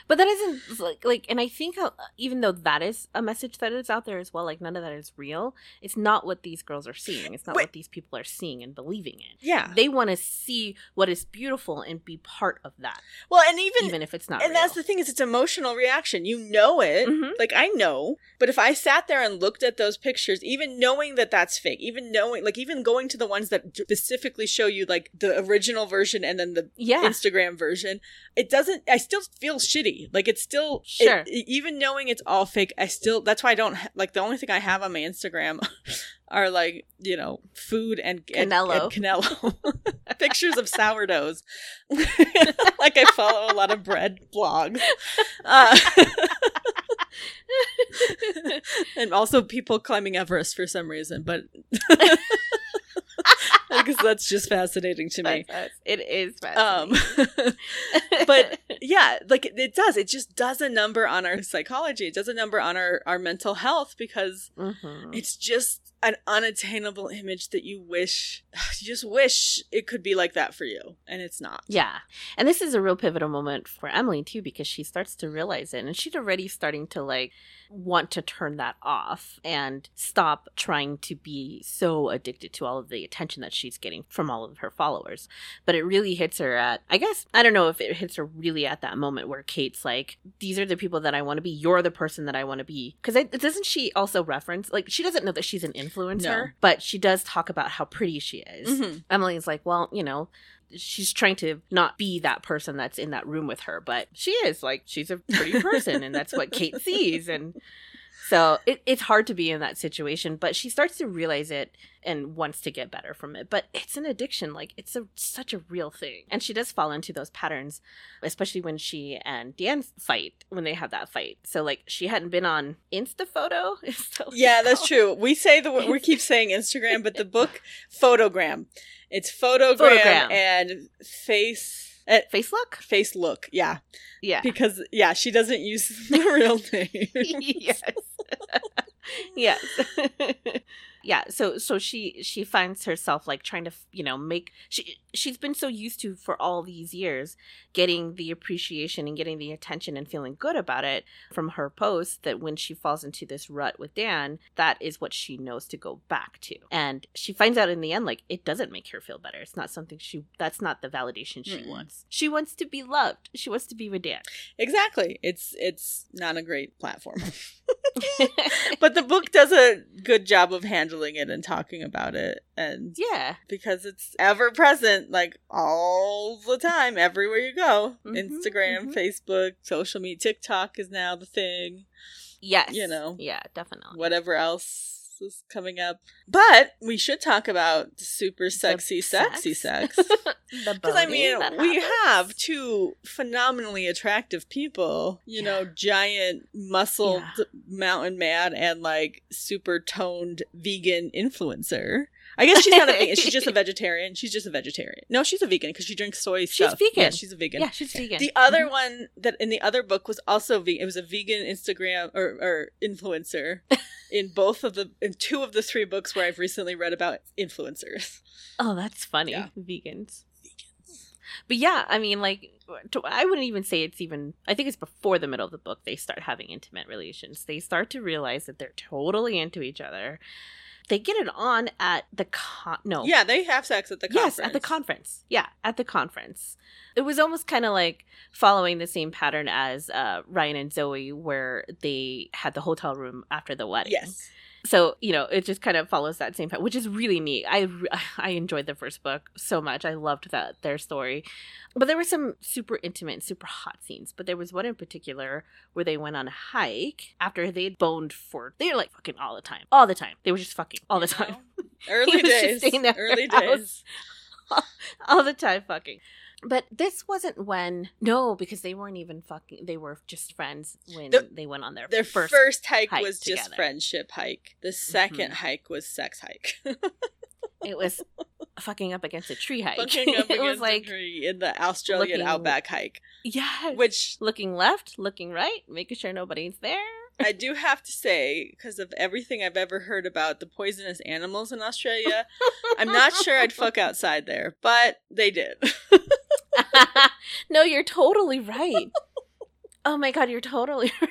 But that isn't like like, and I think uh, even though that is a message that is out there as well, like none of that is real. It's not what these girls are seeing. It's not Wait. what these people are seeing and believing in. yeah They want to see what is beautiful and be part of that, well and even, even if it's not. and that's the thing is it's emotional reaction you know it Mhm. like i know but if i sat there and looked at those pictures even knowing that that's fake even knowing like even going to the ones that specifically show you like the original version and then the yeah, instagram version it doesn't i still feel shitty like it's still Sure. e- even knowing it's all fake i still that's why i don't like the only thing i have on my instagram [LAUGHS] are like you know food and and- Canelo. and canelo [LAUGHS] pictures of sourdoughs [LAUGHS] like i follow a lot of bread blogs uh, [LAUGHS] and also people climbing everest for some reason but because that's just fascinating to me it is. um fascinating. but yeah like it, does it just does a number on our psychology it does a number on our our mental health because Mhm. it's just an unattainable image that you wish [SIGHS] you just wish it could be like that for you and it's not Yeah. And this is a real pivotal moment for Emily too because she starts to realize it and she's already starting to like want to turn that off and stop trying to be so addicted to all of the attention that she's getting from all of her followers. But it really hits her at I guess I don't know if it hits her really at that moment where Kate's like these are the people that I want to be. You're the person that I want to be. Cuz doesn't she also reference like she doesn't know that she's an influencer, No. but she does talk about how pretty she is. Mhm. Emily's like, well, you know, she's trying to not be that person that's in that room with her, but she is like she's a pretty person, and that's what Kate sees, and so it, it's hard to be in that situation. But she starts to realize it and wants to get better from it. But it's an addiction, like it's a such a real thing, and she does fall into those patterns, especially when she and Dan fight when they have that fight. So like she hadn't been on Insta photo. [LAUGHS] Yeah that's true we say the we keep saying instagram but the book [LAUGHS] photogram it's photogram, Photogram. and face uh, Face look. face look yeah Yeah. because yeah she doesn't use [LAUGHS] the real name yes. [LAUGHS] yes. [LAUGHS] yeah, so so she she finds herself like trying to, you know, make she she's been so used to for all these years getting the appreciation and getting the attention and feeling good about it from her posts that when she falls into this rut with Dan, that is what she knows to go back to. And she finds out in the end like it doesn't make her feel better. It's not something she that's not the validation she Mm-mm. wants. She wants to be loved. She wants to be with Dan. exactly it's it's not a great platform [LAUGHS] [LAUGHS] but the book does a good job of handling it and talking about it and yeah. because it's ever present like all the time everywhere you go Mhm, instagram mhm. facebook social media tiktok is now the thing Yes. You know. Yeah, definitely. whatever else is coming up. But we should talk about super sexy sexy sex. because [LAUGHS] [LAUGHS] i mean we have two phenomenally attractive people you know giant muscled mountain man and like super toned vegan influencer I guess she's not a vegan. She's just a [LAUGHS] vegetarian. She's just a vegetarian. No, she's a vegan because she drinks soy She's stuff. vegan. Yeah, she's a vegan. Yeah, she's vegan. The other Mhm. one that in the other book was also vegan. It was a vegan Instagram or, or influencer [LAUGHS] in both of the in two of the three books where I've recently read about influencers. Oh, that's funny. Yeah. Vegans. But yeah, I mean, like, I wouldn't even say it's even. I think it's before the middle of the book they start having intimate relations. They start to realize that they're totally into each other. They get it on at the con. No, Yeah, they have sex at the conference. Yes, at the conference. Yeah, at the conference. It was almost kind of like following the same pattern as uh, Ryan and Zoe, where they had the hotel room after the wedding. Yes. So you know, it just kind of follows that same pattern, which is really neat. I [SIGHS] I enjoyed the first book so much. I loved that their story, but there were some super intimate, and super hot scenes. But there was one in particular where they went on a hike after they'd boned for they were like fucking all the time, all the time. They were just fucking all the You time. know? Early [LAUGHS] days. staying at her Early days. [LAUGHS] all the time fucking. But this wasn't when no, because they weren't even fucking. They were just friends when The- they went on their, Their first. first, hike, hike was just friendship hike. The 2nd Mhm. hike was sex hike. [LAUGHS] It was fucking up against a tree hike. Fucking up [LAUGHS] it was like a tree in the Australian looking- outback hike. yeah, Which looking left, looking right, making sure nobody's there. I do have to say, because of everything I've ever heard about the poisonous animals in Australia, I'm not sure I'd fuck [LAUGHS] outside there, but they did. [LAUGHS] no, you're totally right. oh my god, you're totally [LAUGHS] right.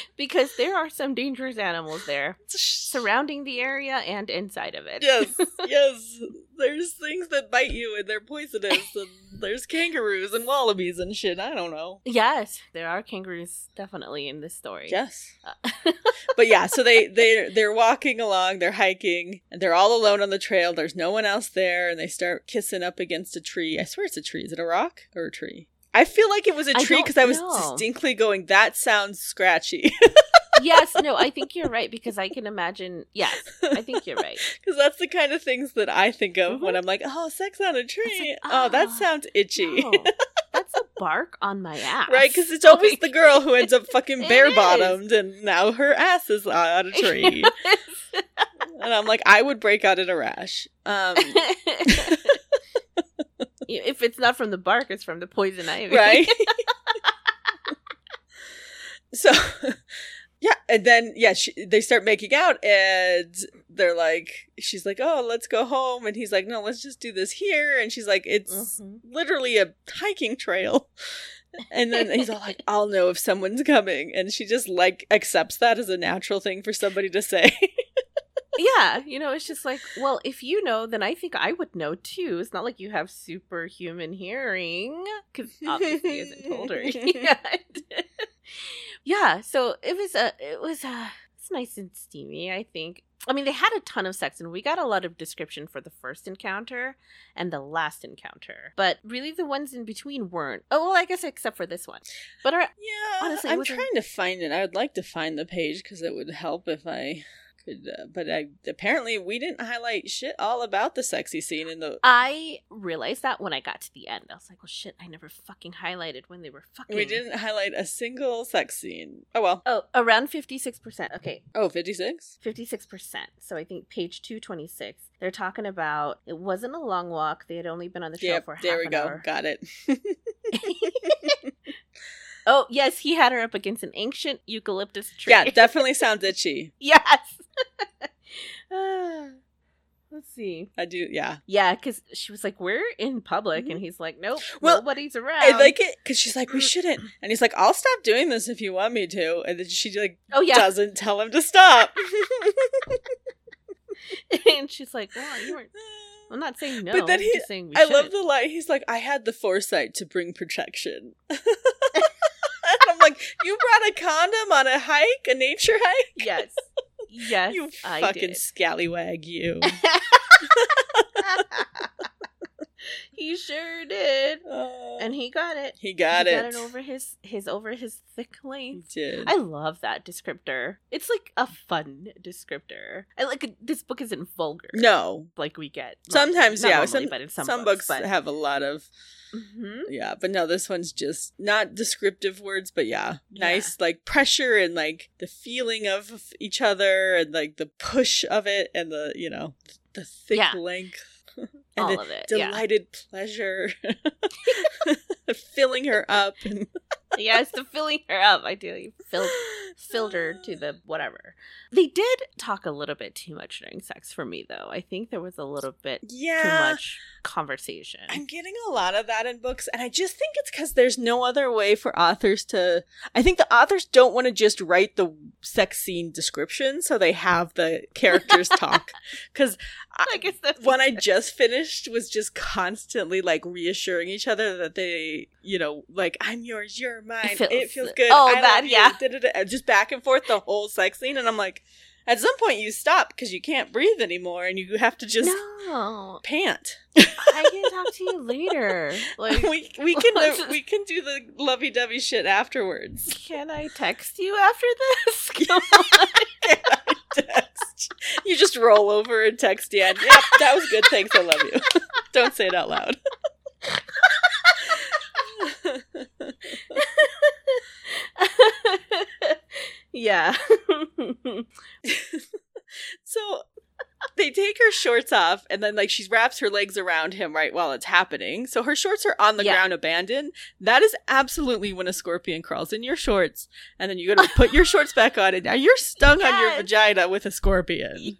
[LAUGHS] because there are some dangerous animals there surrounding the area and inside of it. yes, [LAUGHS] yes. There's things that bite you and they're poisonous, and there's kangaroos and wallabies and shit. I don't know. Yes, there are kangaroos definitely in this story. Yes. Uh, [LAUGHS] but yeah, so they they they're walking along, they're hiking, and they're all alone on the trail. There's no one else there, and they start kissing up against a tree. I swear it's a tree. Is it a rock or a tree? I feel like it was a tree because I was know. distinctly going. That sounds scratchy. [LAUGHS] yes, no, I think you're right because I can imagine. Yes, I think you're right. [LAUGHS] Because that's the kind of things that I think of when Mhm. I'm like, oh, sex on a tree. like, oh, that ah, sounds itchy. No, that's a bark on my [LAUGHS] ass. Right, because it's always Like- the girl who ends up fucking bare bottomed and now her ass is on a tree. and I'm like, I would break out in a rash. Um, if it's not from the bark, it's from the poison ivy. right? [LAUGHS] [LAUGHS] so, [LAUGHS] yeah, and then, yeah, she, they start making out, and they're like, she's like, oh, let's go home. And he's like, no, let's just do this here. And she's like, it's Mhm. literally a hiking trail. And then he's all like, I'll know if someone's coming. And she just like accepts that as a natural thing for somebody to say. Yeah, you know, it's just like, well, if you know, then I think I would know too. It's not like you have superhuman hearing, because obviously told her [LAUGHS] yet. yeah, so it was a, it was a, it's nice and steamy. I think. I mean, they had a ton of sex, and we got a lot of description for the first encounter and the last encounter, but really the ones in between weren't. Oh well, I guess except for this one. But our, Yeah, Honestly, I'm trying to find it. I would like to find the page because it would help if I could. Uh, but I apparently we didn't highlight shit all about the sexy scene in the. I realized that when I got to the end, I was like, "Well, shit! I never fucking highlighted when they were fucking." We didn't highlight a single sex scene. Oh well. Oh, around fifty-six percent. Okay, Oh, 56? fifty-six percent. So I think page two twenty-six. They're talking about it wasn't a long walk. They had only been on the show Yep, for half there we an go. hour. Got it. [LAUGHS] [LAUGHS] Oh yes, he had her up against an ancient eucalyptus tree. yeah, definitely sounds itchy. [LAUGHS] yes. [SIGHS] Let's see. I do, yeah. Yeah, because she was like, "We're in public," and he's like, "Nope, Mm-hmm. Well, nobody's around." I like it because she's like, we shouldn't. And he's like, I'll stop doing this if you want me to. And then she like oh yeah, doesn't tell him to stop. [LAUGHS] [LAUGHS] and she's like, "Well, you weren't." [SIGHS] I'm not saying no. But then I'm he- just saying we I love shouldn't. the line. He's like, I had the foresight to bring protection. [LAUGHS] and I'm like, you brought a condom on a hike, a nature hike? Yes. Yes, you I fucking scallywag, you. [LAUGHS] he sure did, Uh, and he got it. he got he it. Got it over his his over his thick He length. did. I love that descriptor. It's like a fun descriptor. I like this book isn't vulgar. no. like we get Sometimes, yeah. normally, some but in some, some, books, books, but- have a lot of Mhm. yeah, but no, this one's just not descriptive words, but yeah, Yeah. nice like pressure and like the feeling of each other and like the push of it and the you know the thick Yeah. length [LAUGHS] and all of it. Yeah, delighted pleasure [LAUGHS] filling her up and yes, the filling her up. I do. You filled filled her to the [SIGHS] whatever. They did talk a little bit too much during sex for me, though. I think there was a little bit too much conversation. I'm getting a lot of that in books, and I just think it's because there's no other way for authors to. I think the authors don't want to just write the sex scene description, so they have the characters [LAUGHS] talk. Because I guess that's one I just finished was just constantly like reassuring each other that they, you know, like I'm yours, you're mine. It feels- feels, good. oh, I that- yeah. da-da-da, just back and forth the whole sex scene, and I'm like, at some point you stop because you can't breathe anymore, and you have to just no. pant. I can talk to you later. [LAUGHS] Like, we [LAUGHS] we can uh, we can do the lovey dovey shit afterwards. can I text you after this? [LAUGHS] Come on. Text. You just roll over and text Dan. Yep, that was good. Thanks, I love you. [LAUGHS] Don't say it out loud. [LAUGHS] yeah. [LAUGHS] so they take her shorts off and then like she wraps her legs around him right while it's happening. So her shorts are on the Yeah. ground abandoned. That is absolutely when a scorpion crawls in your shorts and then you gotta put your shorts back on and now you're stung on your vagina with a scorpion.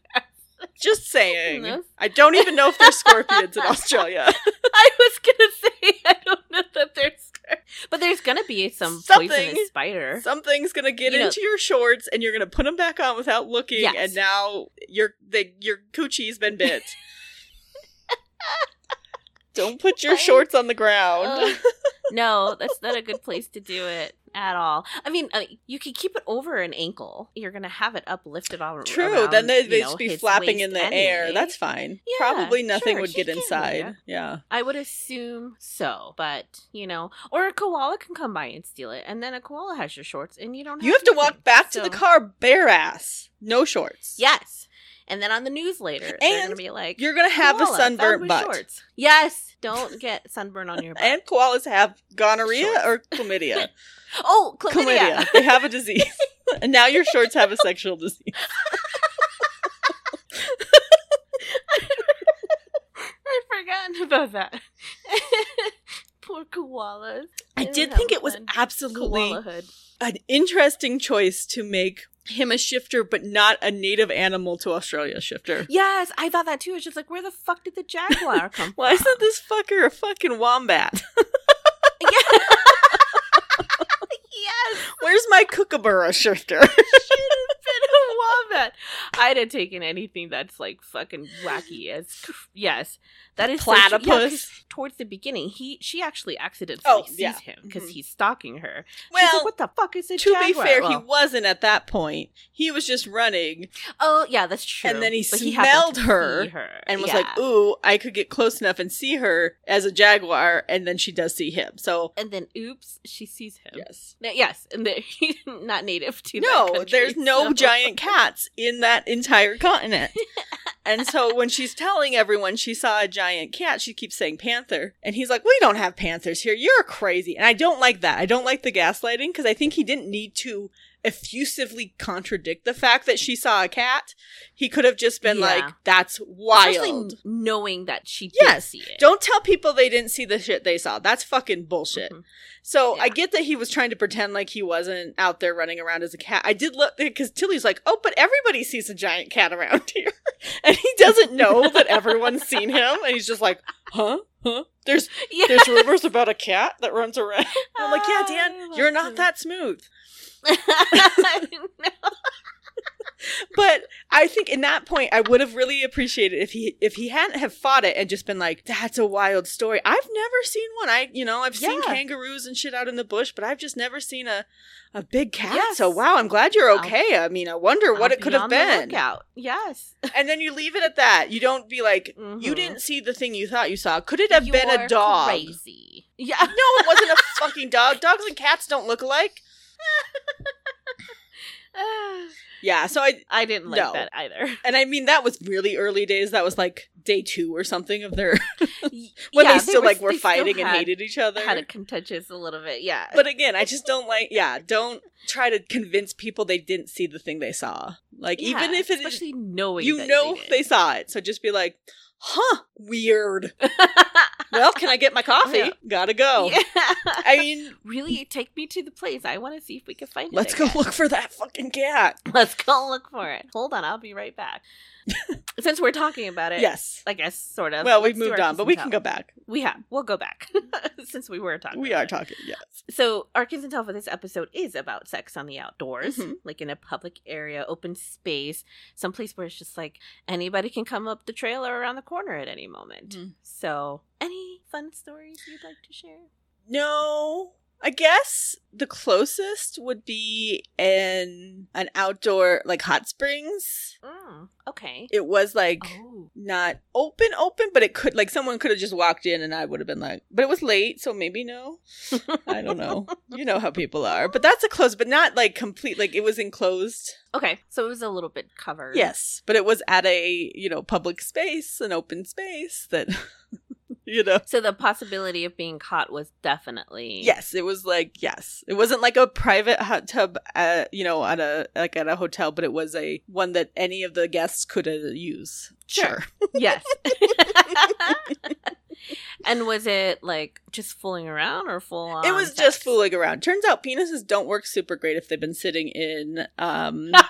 Just saying. No. I don't even know if there's scorpions in [LAUGHS] Australia. I was gonna say I don't know that there's, [LAUGHS] but there's gonna be some Something. spider. Something's gonna get You know- into your shorts and you're gonna put them back on without looking Yes. and now your the, your coochie's been bit. [LAUGHS] don't put your shorts on the ground. Ugh. no, that's not a good place to do it at all. I mean, uh, you can keep it over an ankle. You're gonna have it uplifted all True. around, then they'd, they'd know, be flapping in the air. That's fine. Yeah, Probably nothing sure, would get can, inside. yeah. Yeah. I would assume so, but you know, or a koala can come by and steal it, and then a koala has your shorts, and you don't. Have You have to walk back to the car bare ass, no shorts. Yes, and then on the news later, they're gonna be like, You're gonna have a sunburnt butt. Shorts. Yes, don't get sunburn on your [LAUGHS] butt. And koalas have gonorrhea Shorts. or chlamydia. [LAUGHS] oh, chlamydia. chlamydia. They have a disease. [LAUGHS] and now your shorts have a sexual disease. I'd forgotten about that. [LAUGHS] Poor koalas. I did think it was absolutely an interesting choice to make him a shifter, but not a native animal to Australia shifter. Yes, I thought that too. It's just like, where the fuck did the jaguar [LAUGHS] come Why from? isn't this fucker a fucking wombat? Yeah. Where's my kookaburra shifter? [LAUGHS] been a wombat. I'd have taken anything that's like fucking wacky as yes. That is so true. Yeah, Platypus. towards the beginning, he she actually accidentally Oh, sees yeah. him because Mhm. he's stalking her. She's well, like, what the fuck is a to be jaguar? fair, he wasn't at that point. He was just running oh yeah, that's true. And then he But smelled to her her and was Yeah. like, "Ooh, I could get close enough and see her as a jaguar." And then she does see him. So and then oops, she sees him. yes, No, yes, and the, [LAUGHS] he's not native to that no, country, there's no so- giant cats in that entire continent. [LAUGHS] and so when she's telling everyone she saw a giant cat, she keeps saying panther. And he's like, We don't have panthers here. You're crazy. And I don't like that. I don't like the gaslighting because I think he didn't need to effusively contradict the fact that she saw a cat. He could have just been Yeah. like, That's wild. Especially knowing that she did Yes, see it. Don't tell people they didn't see the shit they saw. That's fucking bullshit. Mhm. So I get that he was trying to pretend like he wasn't out there running around as a cat. I did look because Tilly's like, "Oh, but everybody sees a giant cat around [LAUGHS] here," and he doesn't know that everyone's seen him, and he's just like, "Huh, huh." There's [LAUGHS] Yeah. there's rumors about a cat that runs around. I'm like, "Yeah, Dan, [LAUGHS] you're not that smooth." [LAUGHS] But I think in that point, I would have really appreciated if he if he hadn't have fought it and just been like, "That's a wild story." I've never seen one. I you know I've seen kangaroos and shit out in the bush, but I've just never seen a a big cat. Yes. So wow, I'm glad you're I'll- okay. I mean, I wonder what I'll it could have been. lookout. Yes. And then you leave it at that. You don't be like, "You Mhm. didn't see the thing you thought you saw." Could it have been a dog? Crazy. Yeah. No, it wasn't a [LAUGHS] fucking dog. Dogs and cats don't look alike. [LAUGHS] Yeah, so I I didn't like No. that either. [LAUGHS] and I mean that was really early days. That was like day two or something of their [LAUGHS] when yeah, they still were- like were they fighting and hated each other. Had it contentious a little bit. Yeah. but again, I just don't like. Yeah, don't try to convince people they didn't see the thing they saw. Like Yeah, even if it is, especially knowing you know they saw it, so just be like, "Huh, weird." [LAUGHS] well, can I get my coffee? Yeah. Gotta go. Yeah. [LAUGHS] I mean, [LAUGHS] really take me to the place. I want to see if we can find it. let's go again. look for that fucking cat. Let's go look for it. Hold on, I'll be right back. [LAUGHS] Since we're talking about it, Yes. I guess sort of. Well, we've moved on, but we can go back. We have. We'll go back [LAUGHS] since we were talking. We are it. talking. Yes. So and tell for this episode is about sex on the outdoors, Mhm. like in a public area, open space, someplace where it's just like anybody can come up the trail or around the corner at any moment. Mhm. So, any fun stories you'd like to share? No. I guess the closest would be in an outdoor like hot springs. Mm, okay. It was like Oh. not open open, but it could like someone could have just walked in and I would have been like, but it was late, so maybe no. I don't know. [LAUGHS] you know how people are. But that's a close, but not like complete like it was enclosed. Okay, so it was a little bit covered. Yes, but it was at a, you know, public space, an open space that [LAUGHS] you know. So the possibility of being caught was definitely Yes, it was like yes. It wasn't like a private hot tub, uh, you know, at a like at a hotel, but it was a one that any of the guests could uh, use. Sure. yes. [LAUGHS] [LAUGHS] and was it like just fooling around or full on? It was just fooling around. Turns out penises don't work super great if they've been sitting in um [LAUGHS]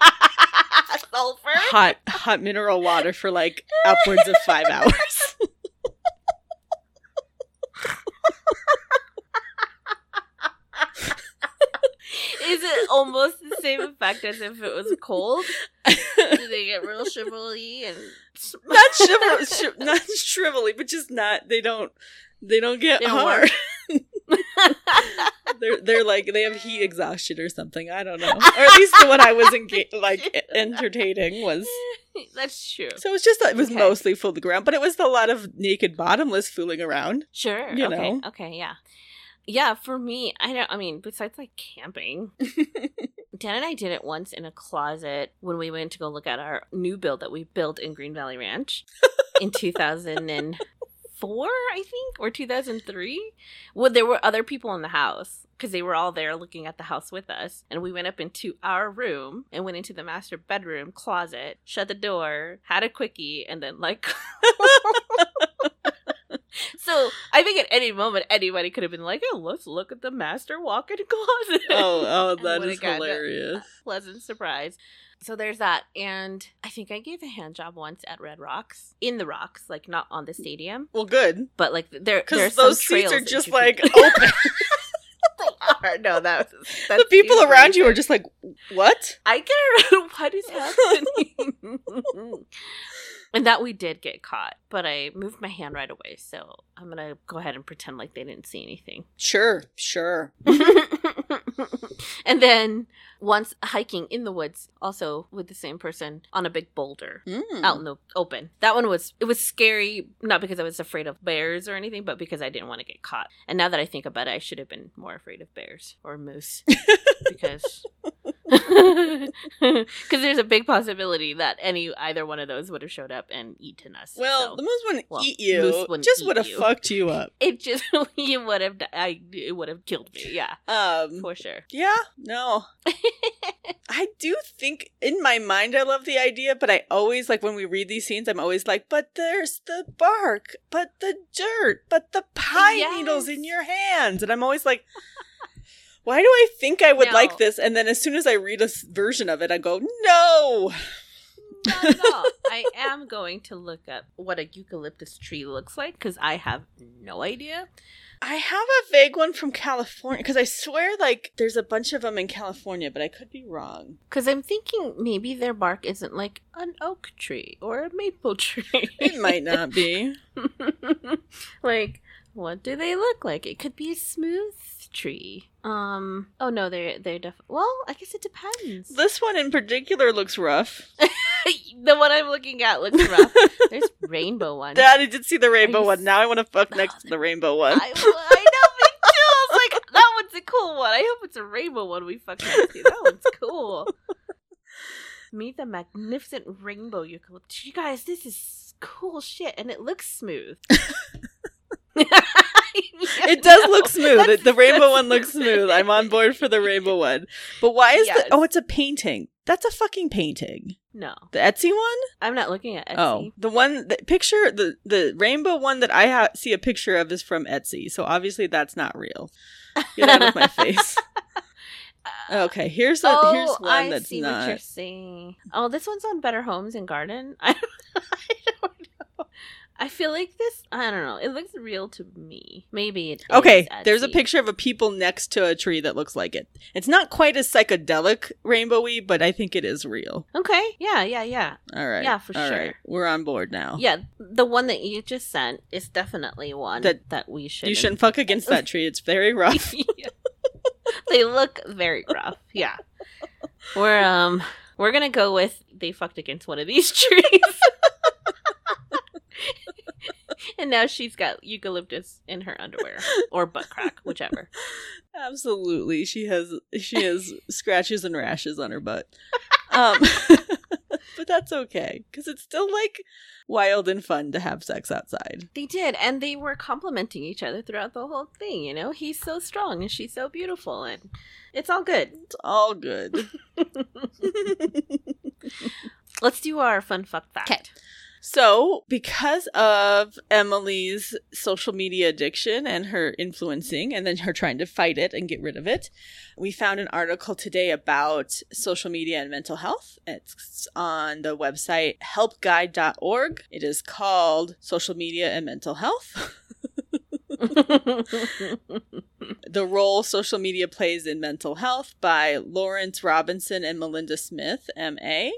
Sulfur. hot hot mineral water for like upwards of 5 hours. Is it almost the same effect as if it was cold? Do they get real shrivelly and not [LAUGHS] shrivel, shri- not shrivelly, but just not they don't they don't get They don't hard. [LAUGHS] [LAUGHS] they're they're like they have heat exhaustion or something. I don't know. Or at least the one I was enga- [LAUGHS] like entertaining was [LAUGHS] That's true. so it was just it was Okay. mostly fooling around, but it was a lot of naked bottomless fooling around. Sure. You okay. know. Okay. Yeah. Yeah. For me, I don't. I mean, besides like camping, Dan and I did it once in a closet when we went to go look at our new build that we built in Green Valley Ranch in 2004, I think, or 2003. Well, there were other people in the house because they were all there looking at the house with us. And we went up into our room and went into the master bedroom closet, shut the door, had a quickie, and then like. [LAUGHS] [LAUGHS] [LAUGHS] So I think at any moment anybody could have been like, "Oh, let's look at the master walk-in [LAUGHS] closet." Oh, oh, [LAUGHS] that is hilarious. pleasant surprise. So there's that, and I think I gave a hand job once at Red Rocks in the rocks, like not on the stadium, Well, good. but like there, Because those seats are just like open. No, that was the people around you are just like, what? I get around what is happening. And that we did get caught, but I moved my hand right away, so I'm gonna go ahead and pretend like they didn't see anything. Sure, sure. [LAUGHS] and then once hiking in the woods, also with the same person on a big boulder Mm. out in the open. That one was it was scary, not because I was afraid of bears or anything, but because I didn't want to get caught. And now that I think about it, I should have been more afraid of bears or moose [LAUGHS] because [LAUGHS] because there's a big possibility that any either one of those would have showed up and eaten us. Well, So the moose wouldn't well, eat you. wouldn't just would have fucked you up. [LAUGHS] it just [LAUGHS] you would have I it would have killed me. Yeah, Um, for sure. yeah, no. I do think in my mind I love the idea, but I always like when we read these scenes, I'm always like, but there's the bark, but the dirt, but the pine Yes. needles in your hands. And I'm always like, why do I think I would No. like this? And then as soon as I read a version of it, I go, no. Not at all. I am going to look up what a eucalyptus tree looks like because I have no idea. I have a vague one from California because I swear like there's a bunch of them in California, but I could be wrong. Because I'm thinking maybe their bark isn't like an oak tree or a maple [LAUGHS] tree. It might not be. [LAUGHS] like, what do they look like? It could be smooth tree. Um. Oh no, they're they're def. Well, I guess it depends. [LAUGHS] This one in particular looks rough. [LAUGHS] the one I'm looking at looks rough. There's [LAUGHS] rainbow one. Dad, I did see the rainbow one. Now I want to fuck next to the rainbow one. I, I know, me too. I was like, that one's a cool one. I hope it's a rainbow one we fuck next to. That one's cool. Meet the magnificent rainbow eucalyptus. You guys, this is cool shit, and it looks smooth. It does look [LAUGHS] smooth. The rainbow one looks smooth. I'm on board for the rainbow one. But why is Yes. the Oh, it's a painting. That's a fucking painting. No, The Etsy one? I'm not looking at oh, Etsy. Oh, the one the picture the the rainbow one that I ha- see a picture of is from Etsy. So obviously that's not real. Get out of my face. [LAUGHS] Uh, okay, here's a oh, here's one I that's see what you're not. saying. Oh, this one's on Better Homes and Garden. [LAUGHS] I don't, I don't know. I feel like this. I don't know. It looks real to me. Maybe it. Okay, there's a picture of a people next to a tree that looks like it. It's not quite as psychedelic rainbowy, but I think it is real. Okay. Yeah. Yeah. Yeah. All right. Yeah, for All sure. right. We're on board now. Yeah. The one that you just sent is definitely one That- that, we should. You shouldn't fuck against that tree. It's very [LAUGHS] rough. [LAUGHS] they look very rough. Yeah. We're um we're gonna go with they fucked against one of these [LAUGHS] trees. [LAUGHS] and now she's got eucalyptus in her underwear [LAUGHS] or butt crack, whichever. Absolutely. She has she has [LAUGHS] scratches and rashes on her butt. Um but that's okay cuz it's still like wild and fun to have sex outside. They did, and they were complimenting each other throughout the whole thing. You know, he's so strong and she's so beautiful, and it's all good. It's all good. Let's do our fun fuck fact. So, because of Emily's social media addiction and her influencing, and then her trying to fight it and get rid of it, we found an article today about social media and mental health. It's on the website helpguide.org. It is called Social Media and Mental Health. [LAUGHS] The Role Social Media Plays in Mental Health by Lawrence Robinson and Melinda Smith, MA.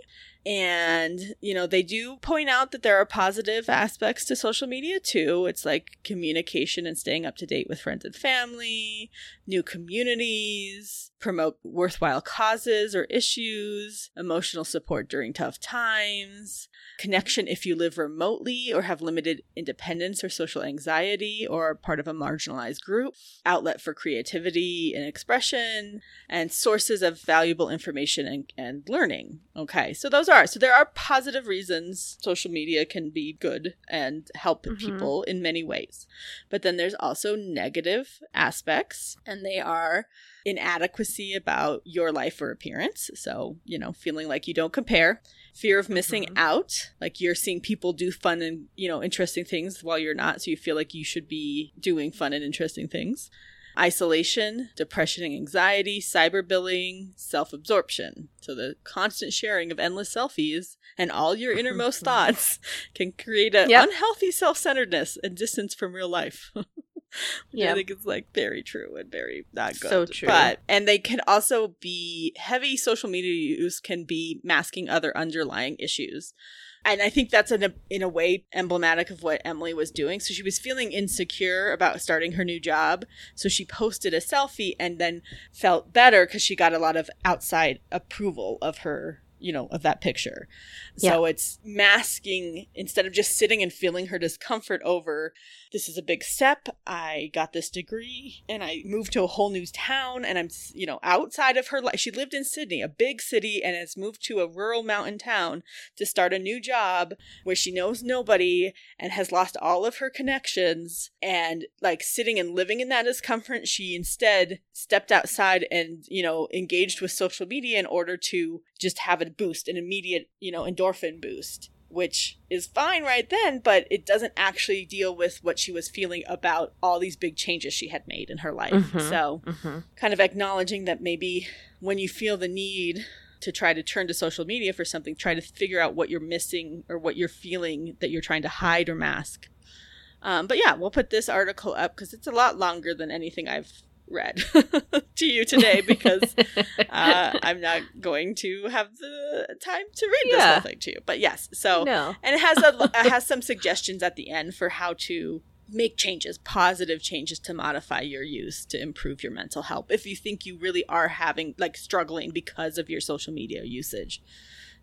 And, you know, they do point out that there are positive aspects to social media too. It's like communication and staying up to date with friends and family, new communities, promote worthwhile causes or issues, emotional support during tough times, connection if you live remotely or have limited independence or social anxiety or are part of a marginalized group, outlet for creativity and expression, and sources of valuable information and, and learning. Okay, so those are are. So there are positive reasons social media can be good and help Mhm. people in many ways. But then there's also negative aspects, and they are inadequacy about your life or appearance. So, you know, feeling like you don't compare, fear of missing Mhm. out, like you're seeing people do fun and, you know, interesting things while you're not, so you feel like you should be doing fun and interesting things. Isolation, depression and anxiety, cyberbullying, self absorption. So, the constant sharing of endless selfies and all your innermost [LAUGHS] thoughts can create an Yep. unhealthy self centeredness and distance from real life. [LAUGHS] Which I think it's like very true and very not good. So true. But and they can also be heavy social media use can be masking other underlying issues. And I think that's in a, in a way emblematic of what Emily was doing. So she was feeling insecure about starting her new job. So she posted a selfie and then felt better because she got a lot of outside approval of her, you know, of that picture. So it's masking instead of just sitting and feeling her discomfort over this is a big step. I got this degree and I moved to a whole new town and I'm, you know, outside of her life. She lived in Sydney, a big city, and has moved to a rural mountain town to start a new job where she knows nobody and has lost all of her connections. And like sitting and living in that discomfort, she instead stepped outside and, you know, engaged with social media in order to just have a boost, an immediate, you know, endorphin boost which is fine right then, but it doesn't actually deal with what she was feeling about all these big changes she had made in her life. Mhm. So, hmm kind of acknowledging that maybe when you feel the need to try to turn to social media for something, try to figure out what you're missing or what you're feeling that you're trying to hide or mask. Um, but yeah, we'll put this article up because it's a lot longer than anything I've read [LAUGHS] to you today because [LAUGHS] uh, I'm not going to have the time to read this Yeah. whole thing to you. But yes, so no. and it has a it has some suggestions at the end for how to make changes, positive changes to modify your use to improve your mental health if you think you really are having like struggling because of your social media usage.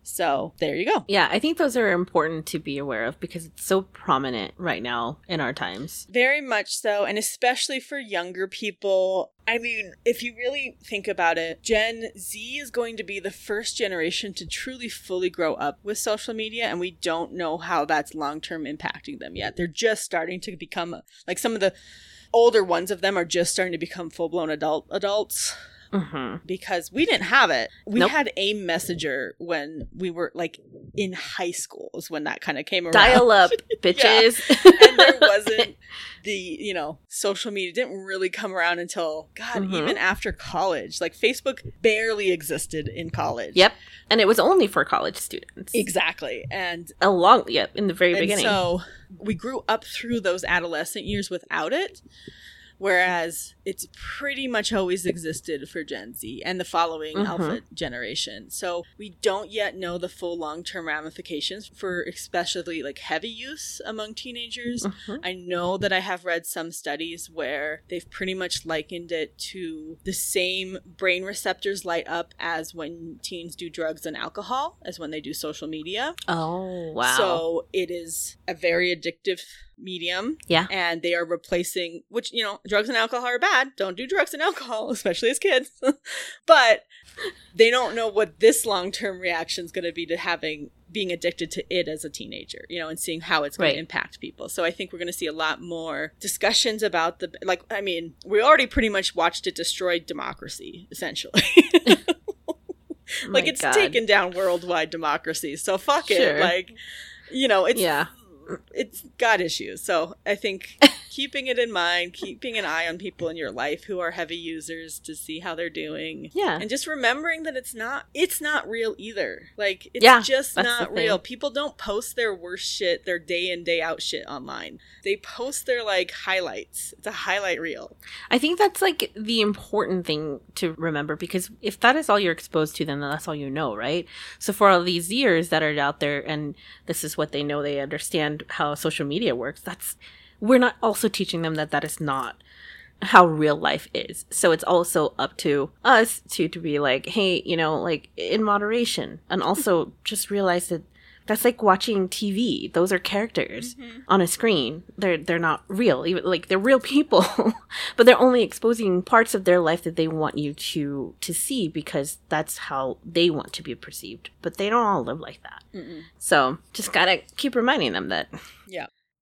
So there you go. Yeah, I think those are important to be aware of because it's so prominent right now in our times. Very much so, and especially for younger people. I mean, if you really think about it, Gen Z is going to be the first generation to truly fully grow up with social media, and we don't know how that's long term impacting them yet. They're just starting to become like some of the older ones of them are just starting to become full blown adult adults hmm because we didn't have it. We Nope. had a messenger when we were like in high school is when that kind of came around. Dial up, [LAUGHS] bitches. and there wasn't the you know social media didn't really come around until god Mhm. even after college like facebook barely existed in college Yep, and it was only for college students. exactly and A long, yep, in the very and beginning. so we grew up through those adolescent years without it whereas it's pretty much always existed for gen z and the following Mhm. alpha generation so we don't yet know the full long-term ramifications for especially like heavy use among teenagers Mhm. I know that I have read some studies where they've pretty much likened it to the same brain receptors light up as when teens do drugs and alcohol, as when they do social media. Oh wow! So it is a very addictive medium. Yeah. And they are replacing, which, you know, drugs and alcohol are bad. Don't do drugs and alcohol, [LAUGHS] especially as kids. [LAUGHS] but they don't know what this long term reaction is going to be to having being addicted to it as a teenager, you know, and seeing how it's going Right. to impact people. So I think we're going to see a lot more discussions about the like. I mean, we already pretty much watched it destroy democracy, essentially. [LAUGHS] Like my it's God. taken down worldwide democracy. So fuck Sure. it. Like, you know, it's yeah, it's got issues. So I think [LAUGHS] keeping it in mind, keeping an eye on people in your life who are heavy users to see how they're doing. yeah. And just remembering that it's not it's not real either. Like it's Yeah, just not real. People don't post their worst shit, their day in day out shit online. They post their like highlights. It's a highlight reel. I think that's like the important thing to remember because if that is all you're exposed to, then that's all you know, right? So for all these years that are out there and this is what they know, they understand how social media works, that's, we're not also teaching them that that is not how real life is. So it's also up to us to, to be like, hey, you know, like in moderation and also [LAUGHS] just realize that That's like watching TV. Those are characters Mhm. on a screen. They're they're not real. Even like they're real people, [LAUGHS] but they're only exposing parts of their life that they want you to to see because that's how they want to be perceived. But they don't all live like that. Mm-mm. So just gotta keep reminding them that.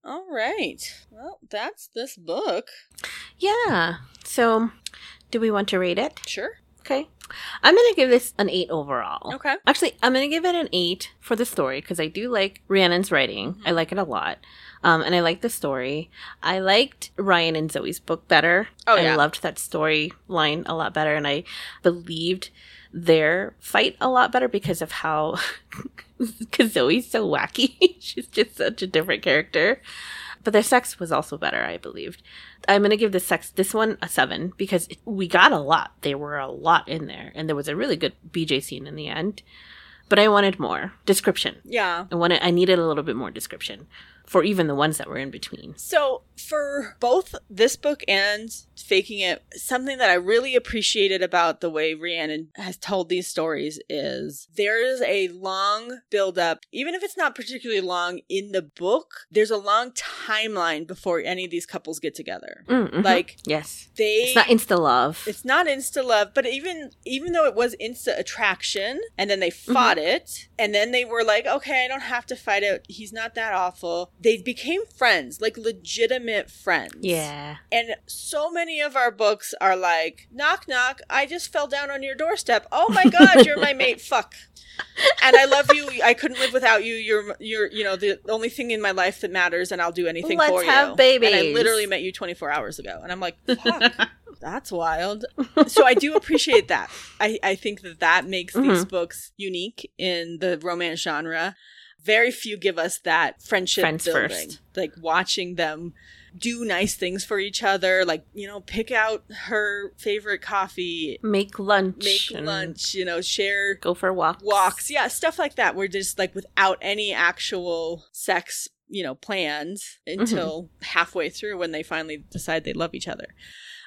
All right. Well, that's this book. Yeah. So, do we want to read it? Sure. Okay. I'm gonna give this an eight overall. Okay. Actually, I'm gonna give it an eight for the story because I do like Rhiannon's writing. I Mhm. like it a lot, um, and I like the story. I liked Ryan and Zoe's book better. Oh, yeah. I loved that storyline a lot better, and I believed their fight a lot better because of how [LAUGHS] because Zoe's so wacky. [LAUGHS] She's just such a different character. But their sex was also better, I believed. I'm gonna give the sex this one a seven because it, we got a lot. There were a lot in there, and there was a really good BJ scene in the end. But I wanted more description. Yeah. I wanted. I needed a little bit more description for even the ones that were in between. So, for both this book and Faking It, something that I really appreciated about the way Rhiannon has told these stories is there is a long build up, even if it's not particularly long in the book, there's a long timeline before any of these couples get together. Mm, mhm. Like, yes, they. it's not insta love. It's not insta love, but even even though it was insta attraction, and then they fought it, and then they were like, okay, I don't have to fight it. He's not that awful. They became friends, like legitimate friends. yeah. And so many of our books are like, knock knock, I just fell down on your doorstep. Oh my god, you're my mate. [LAUGHS] Fuck. And I love you. I couldn't live without you. You're you're you know the only thing in my life that matters, and I'll do anything Let's for you. have And I literally met you 24 hours ago, and I'm like, fuck. [LAUGHS] That's wild. So I do appreciate that. I, I think that that makes these mm-hmm. books unique in the romance genre. Very few give us that friendship Friends building, first. like watching them do nice things for each other, like you know, pick out her favorite coffee, Make lunch. make lunch, you know, share Go for walks. walks, yeah, stuff like that. We're just like without any actual sex, you know, plans mm-hmm. until halfway through when they finally decide they love each other.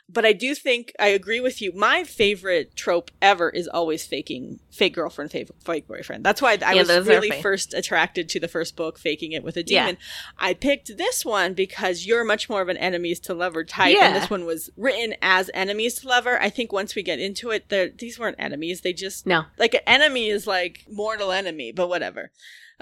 But I do think I agree with you. My favorite trope ever is always faking fake girlfriend, fake, fake boyfriend. That's why I Yeah, was really first attracted to the first book, Faking It with a Yeah. Demon. I picked this one because you're much more of an enemies to lover type, and this one was written as enemies to lover. I think once we get into it, these weren't enemies. They just No. like an enemy is like mortal enemy, but whatever.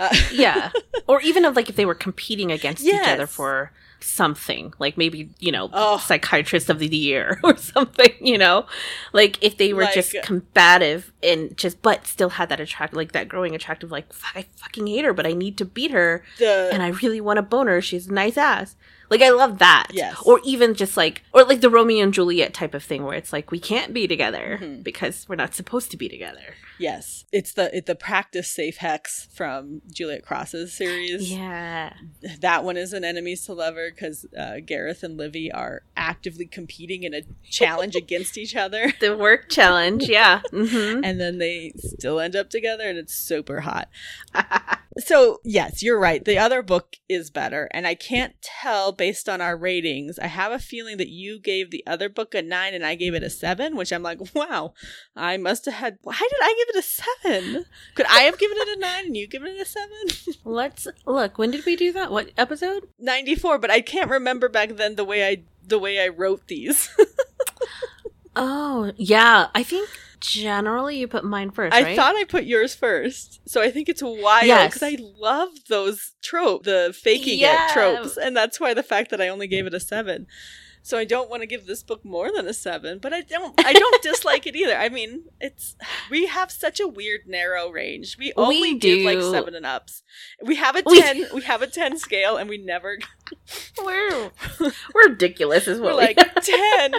Uh, [LAUGHS] Yeah. or even of like if they were competing against each other for something, like maybe, you know, Oh. psychiatrist of the year [LAUGHS] or something, you know? Like if they were just combative and just but still had that attract like that growing attractive like "Fuck, I fucking hate her, but I need to beat her the and I really want to bone her. She's a nice ass. Like I love that. Yes. Or even just like or like the Romeo and Juliet type of thing where it's like we can't be together Mhm. because we're not supposed to be together. Yes, it's the the practice safe hex from Juliet Cross's series. Yeah. That one is an enemies to lover because uh, Gareth and Livy are actively competing in a challenge against each other, [LAUGHS] The work challenge, yeah. hmm and then they still end up together, and it's super hot. [LAUGHS] So, yes, you're right. The other book is better. And I can't tell based on our ratings. I have a feeling that you gave the other book a nine and I gave it a seven, which I'm like, wow, I must have had. Why did I give it a seven? Could I have given it a nine and you given it a seven? [LAUGHS] Let's look. When did we do that? What episode? 94, but I can't remember back then the way I. The way I wrote these, [LAUGHS] Oh, yeah. I think generally you put mine first, I right? thought I put yours first, so I think it's wild Yes. because I love those trope, the faking Yeah. it tropes, and that's why the fact that I only gave it a seven. So I don't want to give this book more than a seven, but I don't. I don't [LAUGHS] dislike it either. I mean, it's we have such a weird narrow range. We only give like seven and ups. We have a ten. We, have a ten scale, and we never. [LAUGHS] we're [LAUGHS] we're ridiculous, is We're what like ten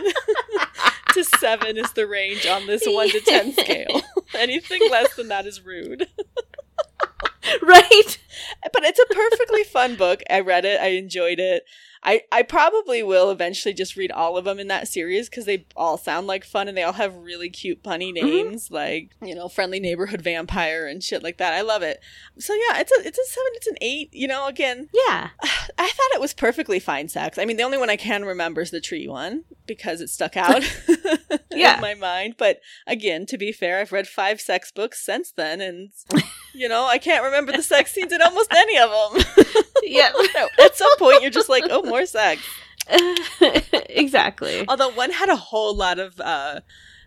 to seven is the range on this one to ten scale. Anything less than that is rude. [LAUGHS] right. but it's a perfectly fun book. I read it. I enjoyed it. I I probably will eventually just read all of them in that series because they all sound like fun and they all have really cute punny Mm-hmm. names like you know friendly neighborhood vampire and shit like that. I love it. So yeah, it's a it's a seven. It's an eight. You know, again, Yeah. [SIGHS] I thought it was perfectly fine sex. I mean, the only one I can remember is the tree one because it stuck out [LAUGHS] Yeah. [LAUGHS] in my mind. But again, to be fair, I've read five sex books since then, and you know, I can't remember the sex scenes in almost any of them. [LAUGHS] Yeah. [LAUGHS] At some point, you're just like, oh, more sex. [LAUGHS] exactly. Although one had a whole lot of uh,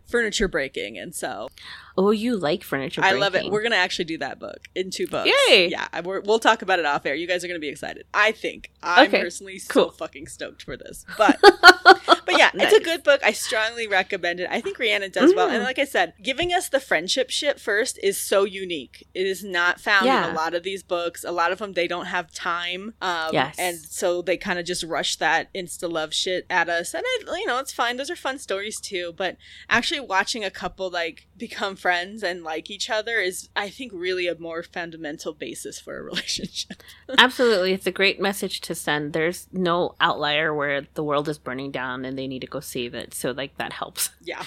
furniture breaking, and so Oh, you like furniture I love it. We're gonna actually do that book in two books. Yay! Yeah, we're, we'll talk about it off air. You guys are gonna be excited. I think I'm Okay, personally so fucking stoked for this, but [LAUGHS] but yeah, it's a good book. I strongly recommend it. I think Rhiannon does well, and Mm. like I said, giving us the friendship shit first is so unique. It is not found in a lot of these books. A lot of them they don't have time, um, Yes. and so they kind of just rush that insta love shit at us. And I, you know, it's fine. Those are fun stories too. But actually watching a couple like become friends and like each other is, I think, really a more fundamental basis for a [LAUGHS] relationship. Absolutely. It's a great message to send. There's no outlier where the world is burning down and they need to go save it. So like that helps [LAUGHS] yeah.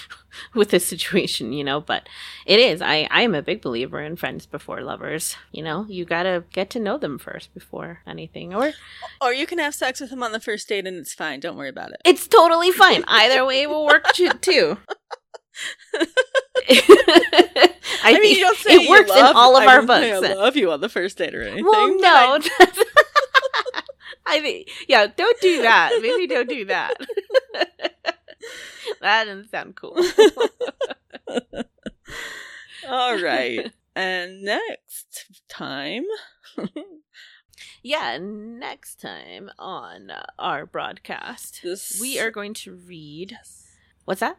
with this situation, you know, but it is. I I am a big believer in friends before lovers. You know, you got to get to know them first before anything. Or [LAUGHS] Or you can have sex with them on the first date and it's fine. Don't worry about it. it's totally fine. Either way will work too. [LAUGHS] I, I, mean, you don't say it works love- in all of I our books. I love you on the first date or anything. Well, no. [LAUGHS] I- mean, yeah, don't do that. Maybe don't do that. [LAUGHS] that doesn't sound cool. all right. And next time, yeah, next time on our broadcast, this we are going to read. What's that?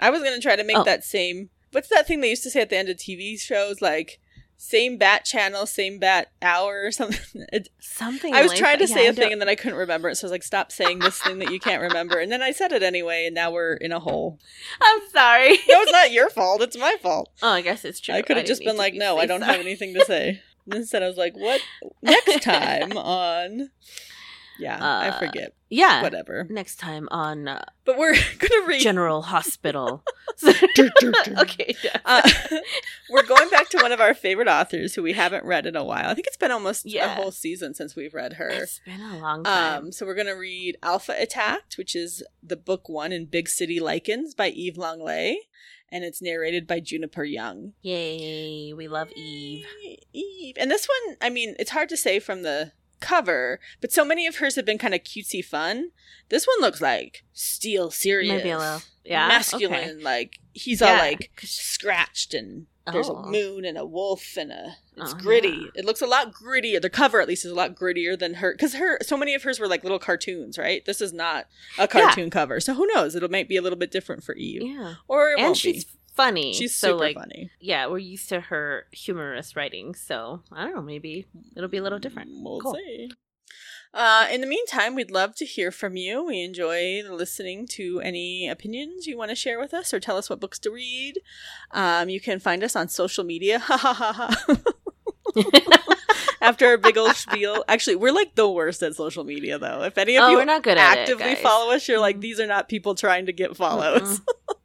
I was gonna try to make Oh. that same. What's that thing they used to say at the end of TV shows? Like same bat channel, same bat hour, or something. [LAUGHS] It, Something. I was like trying to that. say Yeah, a thing and then I couldn't remember it, so I was like, "Stop saying this thing that you can't remember." And then I said it anyway, and now we're in a hole. [LAUGHS] I'm sorry. [LAUGHS] No, it's not your fault. It's my fault. Oh, I guess it's true. I could have just been like, be- "No, I don't sorry. have anything to say." And instead, I was like, "What next time on?" Yeah, I Uh, forget. Yeah. Whatever. Next time on uh, But we're [LAUGHS] gonna read. General Hospital. [LAUGHS] [LAUGHS] okay. yeah. Uh, we're going back to one of our favorite authors who we haven't read in a while. I think it's been almost a whole season since we've read her. It's been a long time. Um, so we're gonna read Alpha Attacked, which is the book one in Big City Lycans by Eve Langlais, and it's narrated by Juniper Young. Yay, we love Eve. Eve, and this one, I mean, it's hard to say from the cover, but so many of hers have been kind of cutesy fun. This one looks like steel serious, Maybe a little. Yeah. masculine. okay. Like he's all like scratched and there's Oh. a moon and a wolf and a it's Oh, gritty. yeah. It looks a lot grittier. The cover at least is a lot grittier than her because her so many of hers were like little cartoons, right? This is not a cartoon cover, so who knows? It'll might be a little bit different for Eve, Yeah. or it And won't she's be. Funny. She's so super like funny. yeah, we're used to her humorous writing, so I don't know, maybe it'll be a little different. We'll Cool. see. Uh, in the meantime, we'd love to hear from you. We enjoy listening to any opinions you want to share with us or tell us what books to read. Um, you can find us on social media. [LAUGHS] Ha ha ha ha. [LAUGHS] After our big old spiel. Actually, we're like the worst at social media, though. If any of oh, you we're not good at actively it, follow us, you're like, Mm. these are not people trying to get follows. Mm-mm. [LAUGHS]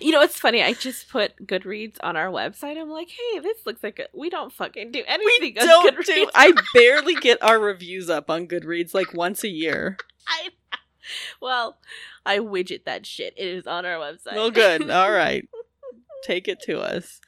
you know, it's funny. I just put Goodreads on our website. I'm like, hey, this looks like a, we don't fucking do anything. We don't Goodreads. do. I [LAUGHS] barely get our reviews up on Goodreads like once a year. I, well, I widget that shit. It is on our website. Well, good. [LAUGHS] All right. Take it to us.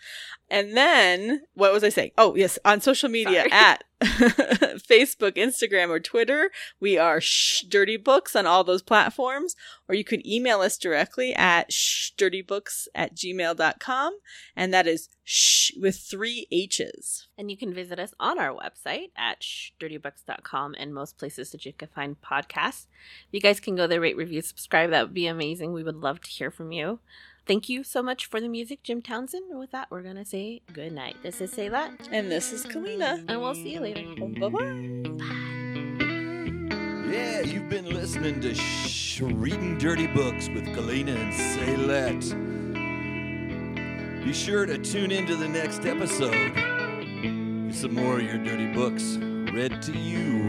And then, what was I saying? Oh, yes, on social media Sorry. at [LAUGHS] Facebook, Instagram, or Twitter, we are Shhh Dirty Books on all those platforms. Or you could email us directly at shhhdirtybooks at gmail.com. And that is shh with three H's. And you can visit us on our website at dirtybooks.com and most places that you can find podcasts. If you guys can go there, rate, review, subscribe, that would be amazing. We would love to hear from you. Thank you so much for the music, Jim Townsend. And with that, we're going to say good night. This is Sayla, And this is Kalina. and we'll see you later. Bye bye. Yeah, you've been listening to Shh, Reading Dirty Books with Kalina and Saylette. Be sure to tune into the next episode. Get some more of your dirty books read to you.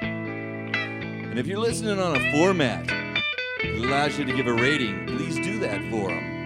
And if you're listening on a format that allows you to give a rating, please do that for them.